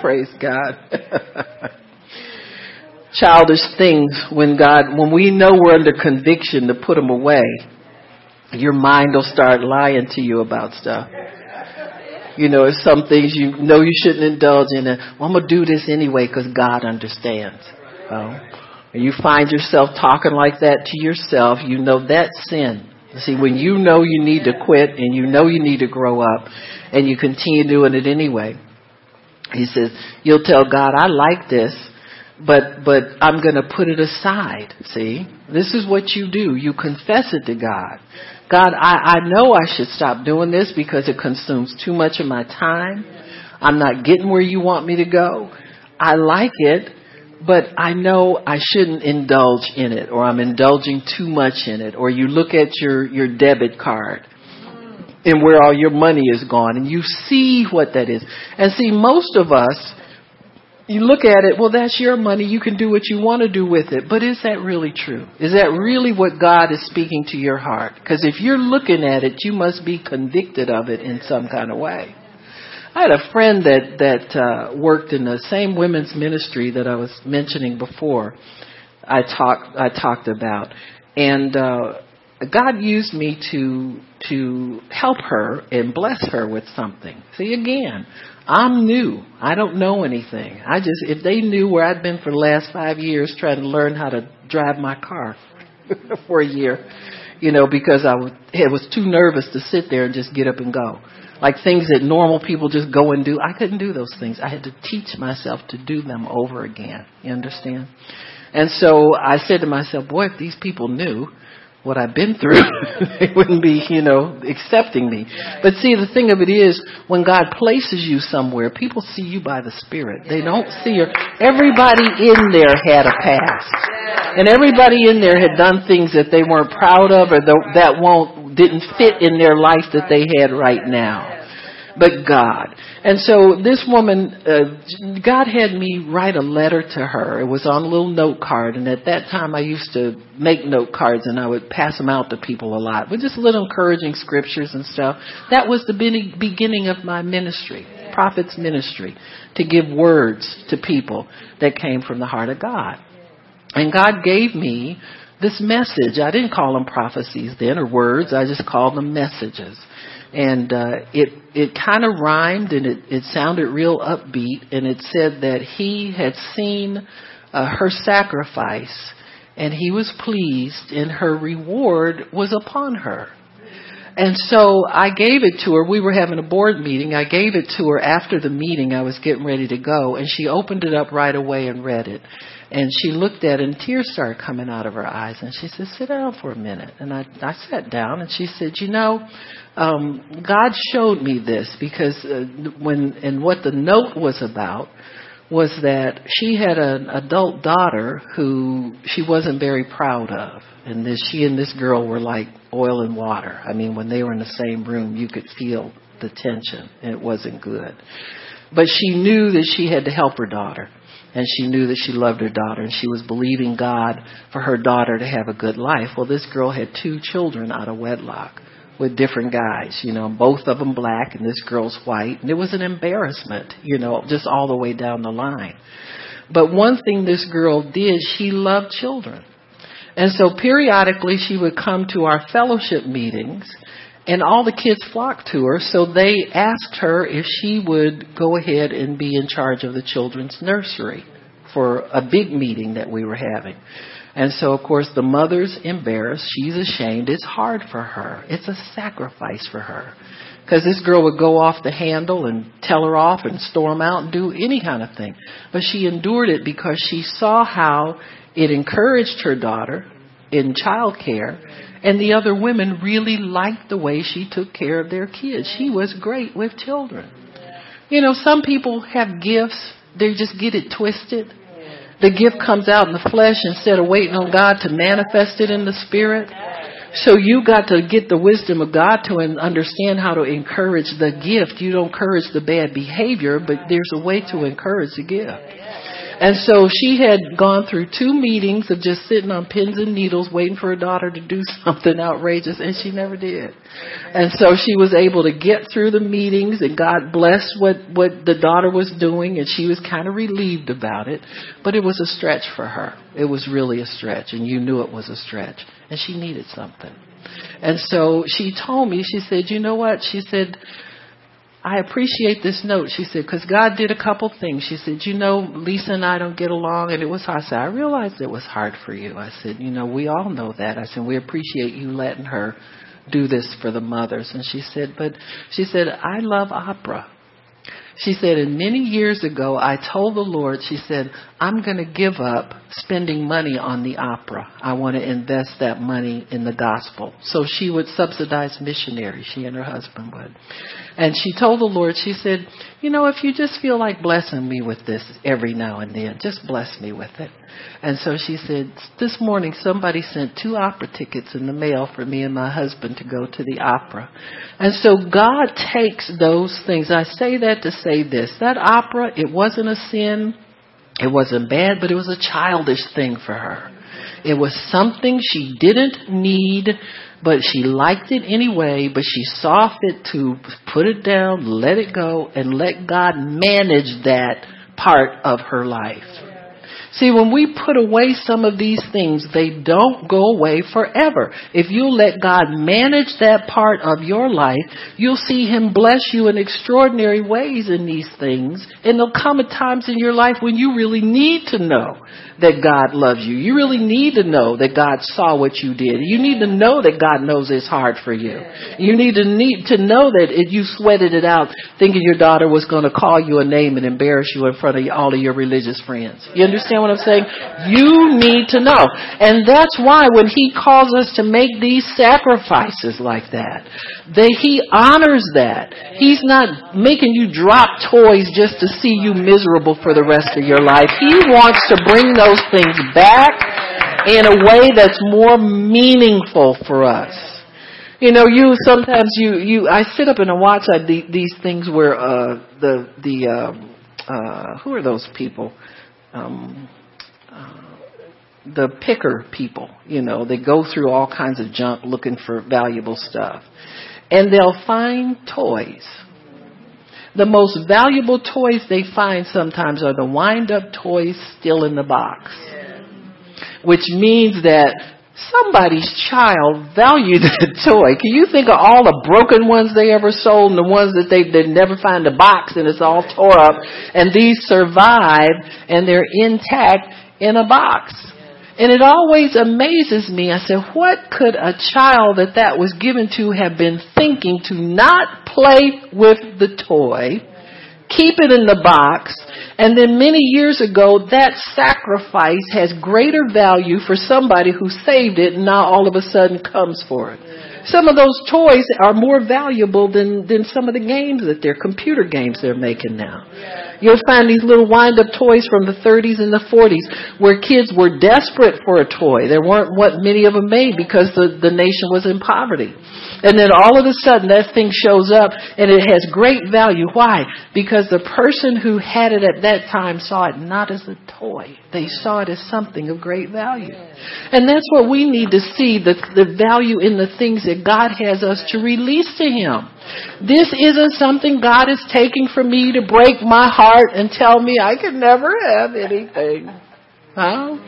Praise God. Childish things when God, when we know we're under conviction to put them away, your mind will start lying to you about stuff. You know, it's some things you know you shouldn't indulge in. And, well, I'm going to do this anyway because God understands. Well, you find yourself talking like that to yourself, you know that's sin. See, when you know you need to quit and you know you need to grow up and you continue doing it anyway, he says, you'll tell God, I like this, but, but I'm going to put it aside. See, this is what you do. You confess it to God. God, I, I know I should stop doing this because it consumes too much of my time. I'm not getting where you want me to go. I like it, but I know I shouldn't indulge in it or I'm indulging too much in it or you look at your, your debit card and where all your money is gone and you see what that is. And see, most of us, you look at it, well, that's your money. You can do what you want to do with it. But is that really true? Is that really what God is speaking to your heart? Because if you're looking at it, you must be convicted of it in some kind of way. I had a friend that that uh, worked in the same women's ministry that I was mentioning before. I talked I talked about, and uh, God used me to to help her and bless her with something. See again, I'm new. I don't know anything. I just, if they knew where I'd been for the last five years trying to learn how to drive my car for a year, you know, because I was, I was too nervous to sit there and just get up and go. Like things that normal people just go and do. I couldn't do those things. I had to teach myself to do them over again. You understand? And so I said to myself, boy, if these people knew, what I've been through, they wouldn't be, you know, accepting me. But see, the thing of it is, when God places you somewhere, people see you by the Spirit. They don't see you. Everybody in there had a past. And everybody in there had done things that they weren't proud of or that won't, didn't fit in their life that they had right now but God. And so this woman, uh, God had me write a letter to her. It was on a little note card, and at that time I used to make note cards and I would pass them out to people a lot with just little encouraging scriptures and stuff. That was the beginning of my ministry, prophet's ministry, to give words to people that came from the heart of God. And God gave me this message. I didn't call them prophecies then or words. I just called them messages and uh, it it kind of rhymed and it it sounded real upbeat and it said that he had seen uh, her sacrifice and he was pleased and her reward was upon her and so I gave it to her. We were having a board meeting. I gave it to her after the meeting. I was getting ready to go, and she opened it up right away and read it. And she looked at it, and tears started coming out of her eyes. And she said, "Sit down for a minute." And I, I sat down, and she said, "You know, um, God showed me this because uh, when and what the note was about was that she had an adult daughter who she wasn't very proud of, and this she and this girl were like oil and water. I mean, when they were in the same room, you could feel the tension, it wasn't good. But she knew that she had to help her daughter and she knew that she loved her daughter and she was believing God for her daughter to have a good life. Well, this girl had two children out of wedlock with different guys, you know, both of them black and this girl's white. And it was an embarrassment, you know, just all the way down the line. But one thing this girl did, she loved children. And so periodically she would come to our fellowship meetings and all the kids flocked to her. So they asked her if she would go ahead and be in charge of the children's nursery for a big meeting that we were having. And so, of course, the mother's embarrassed. She's ashamed. It's hard for her. It's a sacrifice for her. Because this girl would go off the handle and tell her off and storm out and do any kind of thing. But she endured it because she saw how it encouraged her daughter in child care. And the other women really liked the way she took care of their kids. She was great with children. You know, some people have gifts, they just get it twisted the gift comes out in the flesh instead of waiting on God to manifest it in the spirit. So you got to get the wisdom of God to understand how to encourage the gift. You don't encourage the bad behavior, but there's a way to encourage the gift. And so she had gone through two meetings of just sitting on pins and needles waiting for her daughter to do something outrageous, and she never did. And so she was able to get through the meetings, and God blessed what, what the daughter was doing, and she was kind of relieved about it. But it was a stretch for her. It was really a stretch, and you knew it was a stretch. And she needed something. And so she told me, she said, you know what? She said, I appreciate this note. She said, because God did a couple things. She said, you know, Lisa and I don't get along, and it was hard. I said, I realized it was hard for you. I said, you know, we all know that. I said, we appreciate you letting her do this for the mothers. And she said, but she said, I love opera. She said, and many years ago, I told the Lord, she said, I'm going to give up spending money on the opera. I want to invest that money in the gospel. So she would subsidize missionaries, she and her husband would. And she told the Lord, she said, you know, if you just feel like blessing me with this every now and then, just bless me with it. And so she said, this morning somebody sent two opera tickets in the mail for me and my husband to go to the opera. And so God takes those things. I say that to say this. That opera, it wasn't a sin. It wasn't bad, but it was a childish thing for her. It was something she didn't need, but she liked it anyway, but she saw fit to put it down, let it go, and let God manage that part of her life. See, when we put away some of these things, they don't go away forever. If you let God manage that part of your life, you'll see Him bless you in extraordinary ways in these things. And there'll come a times in your life when you really need to know that God loves you. You really need to know that God saw what you did. You need to know that God knows it's hard for you. You need to need to know that if you sweated it out thinking your daughter was going to call you a name and embarrass you in front of all of your religious friends. You understand what I'm saying? You need to know. And that's why when he calls us to make these sacrifices like that, that he honors that. He's not making you drop toys just to see you miserable for the rest of your life. He wants to bring those those things back in a way that's more meaningful for us. You know, you sometimes you you I sit up and I watch I, the, these things where uh, the the uh, uh, who are those people? Um, uh, the picker people. You know, they go through all kinds of junk looking for valuable stuff, and they'll find toys the most valuable toys they find sometimes are the wind up toys still in the box. Which means that somebody's child valued the toy. Can you think of all the broken ones they ever sold and the ones that they, they never find a box and it's all tore up and these survive and they're intact in a box. And it always amazes me. I said, what could a child that that was given to have been thinking to not play with the toy, keep it in the box, and then many years ago that sacrifice has greater value for somebody who saved it and now all of a sudden comes for it. Some of those toys are more valuable than, than some of the games that they're computer games they're making now. You'll find these little wind up toys from the 30s and the 40s where kids were desperate for a toy. There weren't what many of them made because the, the nation was in poverty. And then all of a sudden that thing shows up and it has great value. Why? Because the person who had it at that time saw it not as a toy. They saw it as something of great value. And that's what we need to see, the, the value in the things that God has us to release to Him. This isn't something God is taking from me to break my heart and tell me I can never have anything. Huh?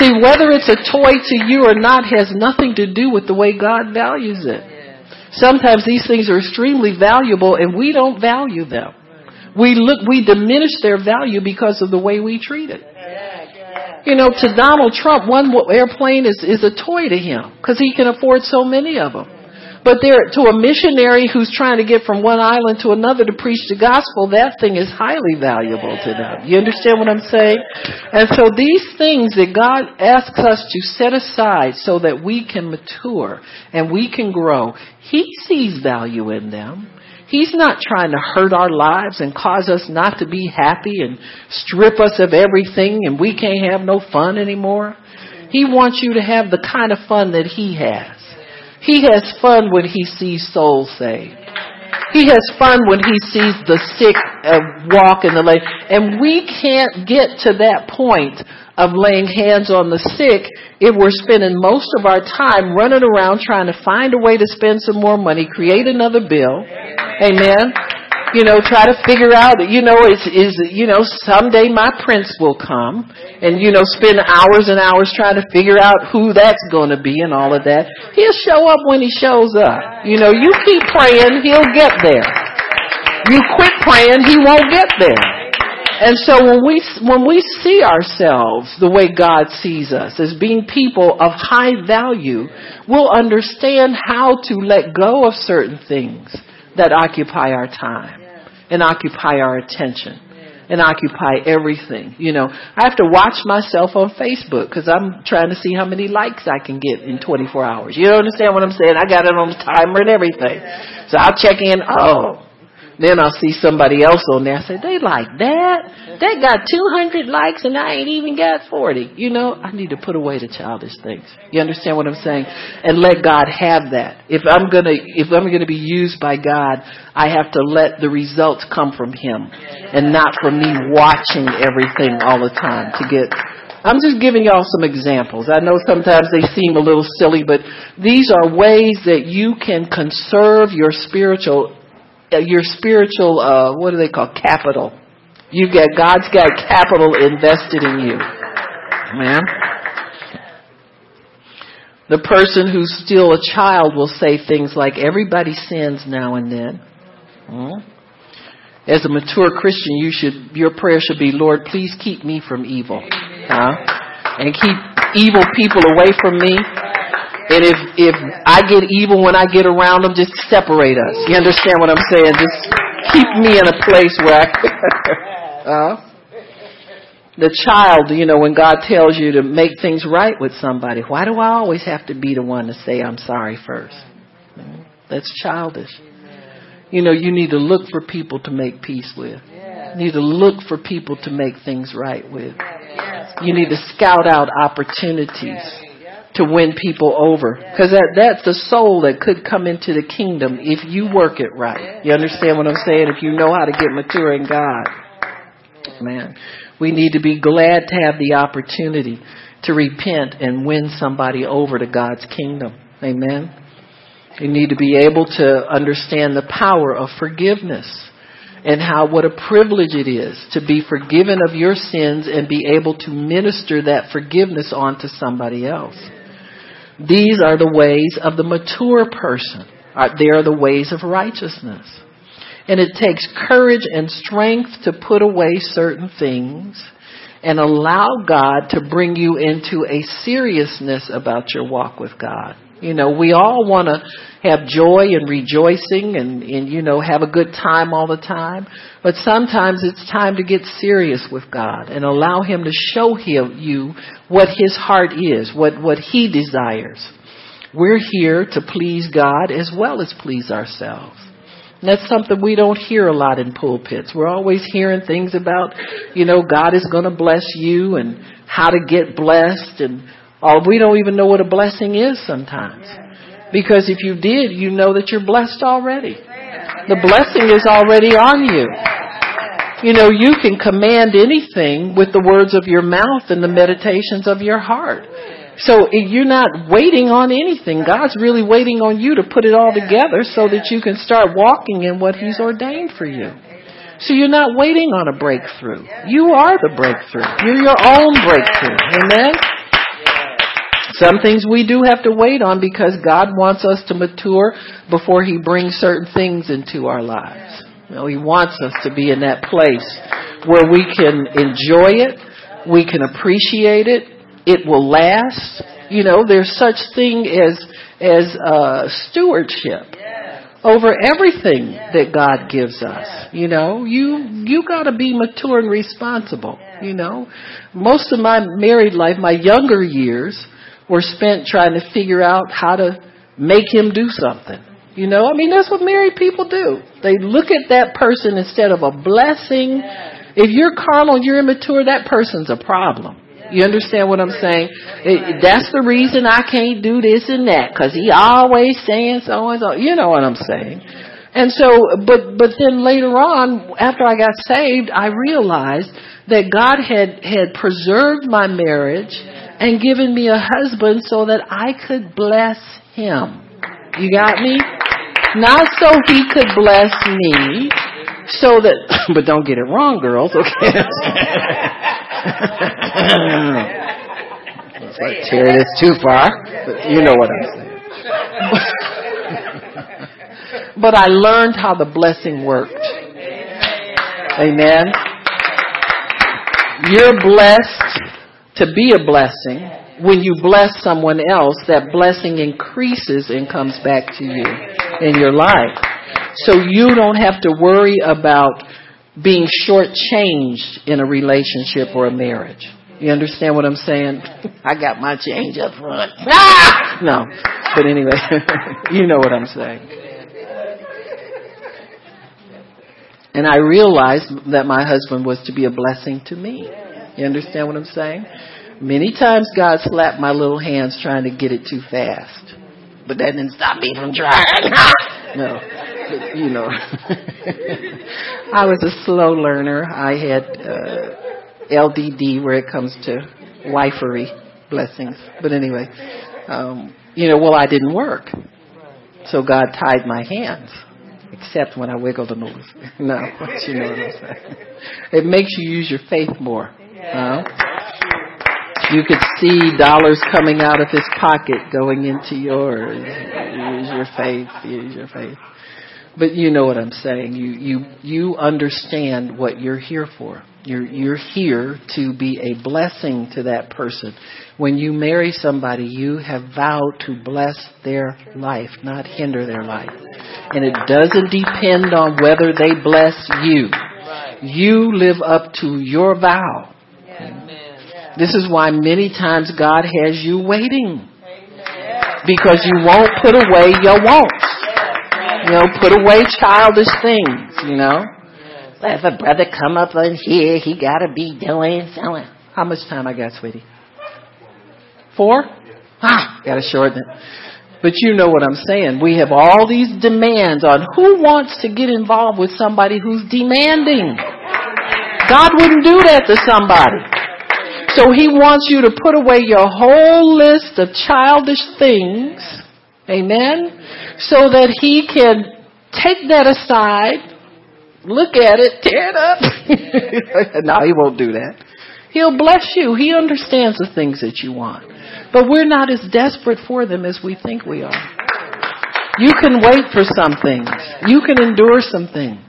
See, whether it's a toy to you or not has nothing to do with the way God values it. Sometimes these things are extremely valuable and we don't value them. We look, we diminish their value because of the way we treat it. You know, to Donald Trump, one airplane is, is a toy to him because he can afford so many of them. But there, to a missionary who's trying to get from one island to another to preach the gospel, that thing is highly valuable to them. You understand what I'm saying? And so these things that God asks us to set aside so that we can mature and we can grow, He sees value in them. He's not trying to hurt our lives and cause us not to be happy and strip us of everything and we can't have no fun anymore. He wants you to have the kind of fun that He has. He has fun when he sees souls saved. He has fun when he sees the sick uh, walk in the lane. And we can't get to that point of laying hands on the sick if we're spending most of our time running around trying to find a way to spend some more money, create another bill. Amen you know, try to figure out, you know, is, is, you know, someday my prince will come and, you know, spend hours and hours trying to figure out who that's going to be and all of that. He'll show up when he shows up. You know, you keep praying, he'll get there. You quit praying, he won't get there. And so when we, when we see ourselves the way God sees us as being people of high value, we'll understand how to let go of certain things that occupy our time and occupy our attention and occupy everything. You know, I have to watch myself on Facebook because I'm trying to see how many likes I can get in 24 hours. You understand what I'm saying? I got it on the timer and everything. So I'll check in. Oh, Then I'll see somebody else on there. I say, they like that? They got 200 likes and I ain't even got 40. You know, I need to put away the childish things. You understand what I'm saying? And let God have that. If I'm gonna, if I'm gonna be used by God, I have to let the results come from Him and not from me watching everything all the time to get I'm just giving y'all some examples. I know sometimes they seem a little silly, but these are ways that you can conserve your spiritual your spiritual, uh, what do they call capital? You've got God's got capital invested in you, man. The person who's still a child will say things like, "Everybody sins now and then." Hmm? As a mature Christian, you should your prayer should be, "Lord, please keep me from evil," huh? and keep evil people away from me. And if if I get evil when I get around them, just separate us. You understand what I'm saying? Just keep me in a place where I. uh, the child, you know, when God tells you to make things right with somebody, why do I always have to be the one to say I'm sorry first? That's childish. You know, you need to look for people to make peace with. You need to look for people to make things right with. You need to scout out opportunities to win people over. Because that, that's the soul that could come into the kingdom if you work it right. You understand what I'm saying? If you know how to get mature in God. Man, we need to be glad to have the opportunity to repent and win somebody over to God's kingdom. Amen. We need to be able to understand the power of forgiveness and how what a privilege it is to be forgiven of your sins and be able to minister that forgiveness on to somebody else. These are the ways of the mature person. Uh, they are the ways of righteousness. And it takes courage and strength to put away certain things and allow God to bring you into a seriousness about your walk with God. You know, we all want to have joy and rejoicing and, and, you know, have a good time all the time. But sometimes it's time to get serious with God and allow Him to show him, you what His heart is, what, what He desires. We're here to please God as well as please ourselves. And that's something we don't hear a lot in pulpits. We're always hearing things about, you know, God is going to bless you and how to get blessed and all. We don't even know what a blessing is sometimes. Because if you did, you know that you're blessed already. The blessing is already on you. You know, you can command anything with the words of your mouth and the meditations of your heart. So you're not waiting on anything. God's really waiting on you to put it all together so that you can start walking in what He's ordained for you. So you're not waiting on a breakthrough. You are the breakthrough. You're your own breakthrough. Amen? Some things we do have to wait on because God wants us to mature before He brings certain things into our lives. You know, He wants us to be in that place where we can enjoy it, we can appreciate it, it will last. You know, there's such thing as as uh, stewardship over everything that God gives us. You know, you you got to be mature and responsible. You know, most of my married life, my younger years, were spent trying to figure out how to make him do something. You know, I mean, that's what married people do. They look at that person instead of a blessing. If you're carnal, you're immature, that person's a problem. You understand what I'm saying? That's the reason I can't do this and that because he always saying so and so. You know what I'm saying? And so, but but then later on, after I got saved, I realized that God had had preserved my marriage and given me a husband so that I could bless him. You got me? Not so he could bless me, so that, but don't get it wrong, girls, okay? Let's tear this too far. You know what I'm saying. but I learned how the blessing worked. Amen. You're blessed to be a blessing, when you bless someone else, that blessing increases and comes back to you in your life. So you don't have to worry about being shortchanged in a relationship or a marriage. You understand what I'm saying? I got my change up front. Ah! No. But anyway, you know what I'm saying. And I realized that my husband was to be a blessing to me. You understand what I'm saying? Many times God slapped my little hands trying to get it too fast. But that didn't stop me from trying. no. But, you know. I was a slow learner. I had uh, LDD where it comes to wifery blessings. But anyway, um, you know, well, I didn't work. So God tied my hands except when I wiggle the moves. no, you know what I'm saying. It makes you use your faith more. Huh? You could see dollars coming out of his pocket going into yours. Use your faith. Use your faith. But you know what I'm saying. You you you understand what you're here for. You're you're here to be a blessing to that person. When you marry somebody, you have vowed to bless their life, not hinder their life. And it doesn't depend on whether they bless you. You live up to your vow. This is why many times God has you waiting. Because you won't put away your wants. You know, put away childish things, you know. If a brother come up in here, he gotta be doing something. How much time I got, sweetie? Four? Ah, gotta shorten it. But you know what I'm saying. We have all these demands on who wants to get involved with somebody who's demanding. God wouldn't do that to somebody. So he wants you to put away your whole list of childish things. Amen. So that he can take that aside, look at it, tear it up. no, he won't do that. He'll bless you. He understands the things that you want. But we're not as desperate for them as we think we are. You can wait for some things. You can endure some things.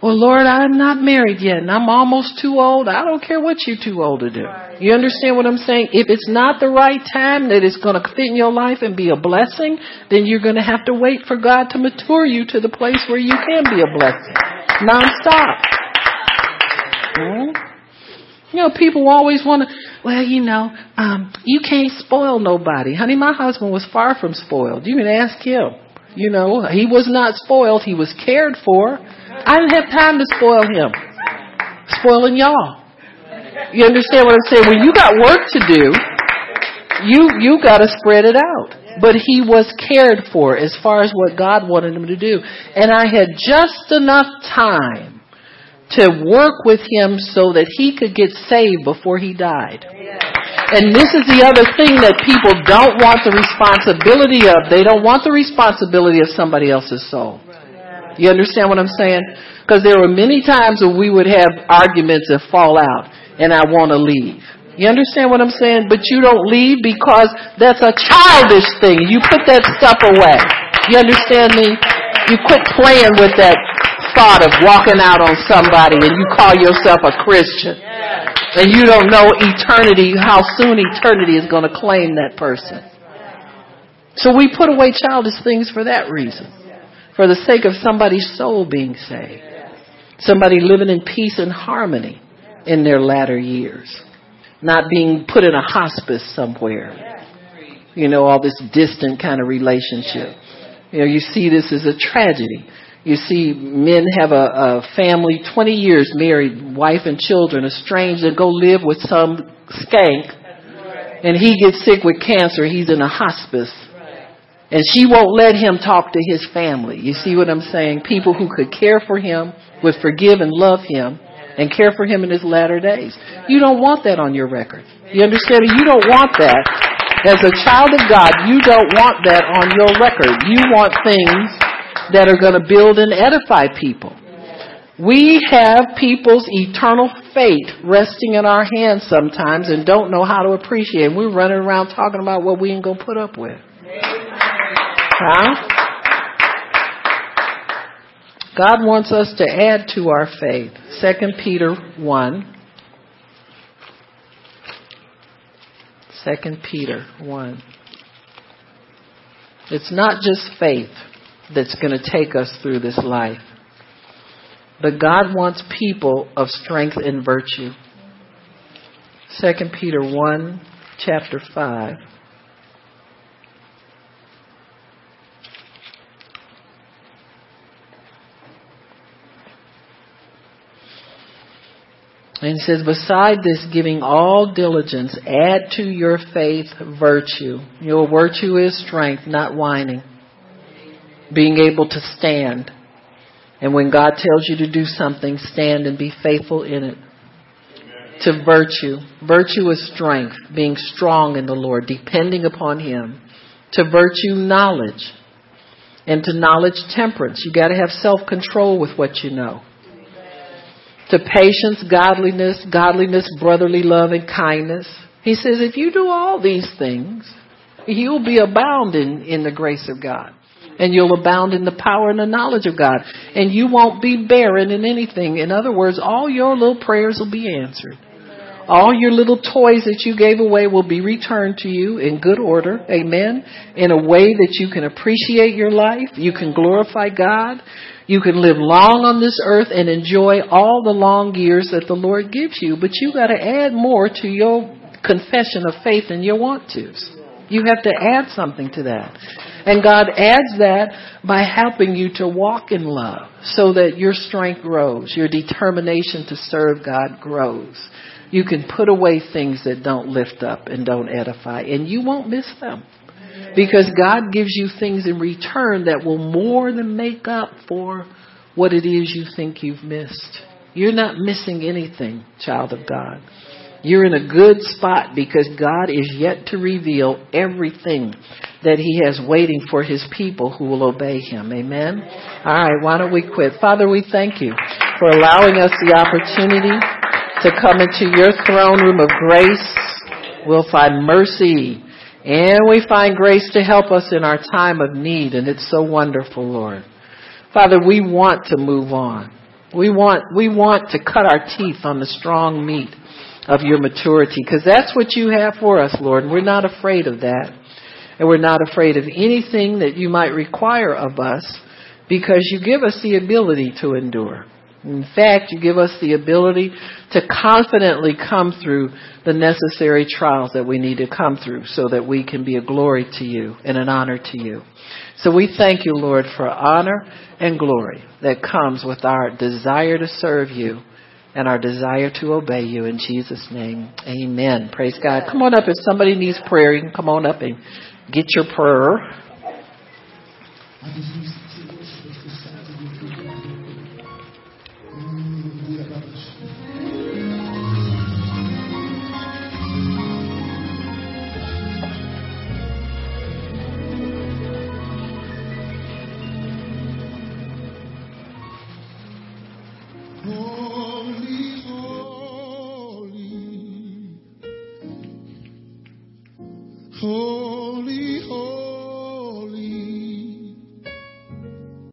Well, Lord, I'm not married yet and I'm almost too old. I don't care what you're too old to do. You understand what I'm saying? If it's not the right time that it's going to fit in your life and be a blessing, then you're going to have to wait for God to mature you to the place where you can be a blessing. Non-stop. Hmm? You know, people always want to, well, you know, um, you can't spoil nobody. Honey, my husband was far from spoiled. You can ask him. You know, he was not spoiled. He was cared for. I didn't have time to spoil him. Spoiling y'all. You understand what I'm saying? When you got work to do, you, you gotta spread it out. But he was cared for as far as what God wanted him to do. And I had just enough time to work with him so that he could get saved before he died. And this is the other thing that people don't want the responsibility of. They don't want the responsibility of somebody else's soul. You understand what I'm saying? Because there were many times when we would have arguments and fall out, and I want to leave. You understand what I'm saying? But you don't leave because that's a childish thing. You put that stuff away. You understand me? You quit playing with that thought of walking out on somebody and you call yourself a Christian. And you don't know eternity, how soon eternity is going to claim that person. So we put away childish things for that reason. For the sake of somebody's soul being saved. Somebody living in peace and harmony in their latter years. Not being put in a hospice somewhere. You know, all this distant kind of relationship. You know, you see this as a tragedy. You see men have a, a family, 20 years married, wife and children, estranged, and go live with some skank. And he gets sick with cancer. He's in a hospice. And she won't let him talk to his family. You see what I'm saying? People who could care for him, would forgive and love him, and care for him in his latter days. You don't want that on your record. You understand? You don't want that. As a child of God, you don't want that on your record. You want things that are going to build and edify people. We have people's eternal fate resting in our hands sometimes and don't know how to appreciate. We're running around talking about what we ain't going to put up with. Huh? God wants us to add to our faith. 2 Peter 1. 2 Peter 1. It's not just faith that's going to take us through this life. But God wants people of strength and virtue. 2 Peter 1, chapter 5. And he says, beside this, giving all diligence, add to your faith virtue. Your virtue is strength, not whining. Being able to stand. And when God tells you to do something, stand and be faithful in it. To virtue. Virtue is strength, being strong in the Lord, depending upon Him. To virtue, knowledge. And to knowledge, temperance. You gotta have self-control with what you know to patience, godliness, godliness, brotherly love, and kindness. He says, if you do all these things, you'll be abounding in the grace of God. And you'll abound in the power and the knowledge of God. And you won't be barren in anything. In other words, all your little prayers will be answered. All your little toys that you gave away will be returned to you in good order. Amen. In a way that you can appreciate your life. You can glorify God. You can live long on this earth and enjoy all the long years that the Lord gives you, but you got to add more to your confession of faith and your want tos. You have to add something to that. And God adds that by helping you to walk in love so that your strength grows, your determination to serve God grows. You can put away things that don't lift up and don't edify, and you won't miss them. Because God gives you things in return that will more than make up for what it is you think you've missed. You're not missing anything, child of God. You're in a good spot because God is yet to reveal everything that He has waiting for His people who will obey Him. Amen? All right, why don't we quit? Father, we thank you for allowing us the opportunity to come into your throne room of grace. We'll find mercy and we find grace to help us in our time of need, and it's so wonderful, Lord. Father, we want to move on. We want, we want to cut our teeth on the strong meat of your maturity, because that's what you have for us, Lord, and we're not afraid of that. And we're not afraid of anything that you might require of us, because you give us the ability to endure. In fact, you give us the ability to confidently come through the necessary trials that we need to come through so that we can be a glory to you and an honor to you. So we thank you, Lord, for honor and glory that comes with our desire to serve you and our desire to obey you in Jesus' name. Amen. Praise God. Come on up. If somebody needs prayer, you can come on up and get your prayer.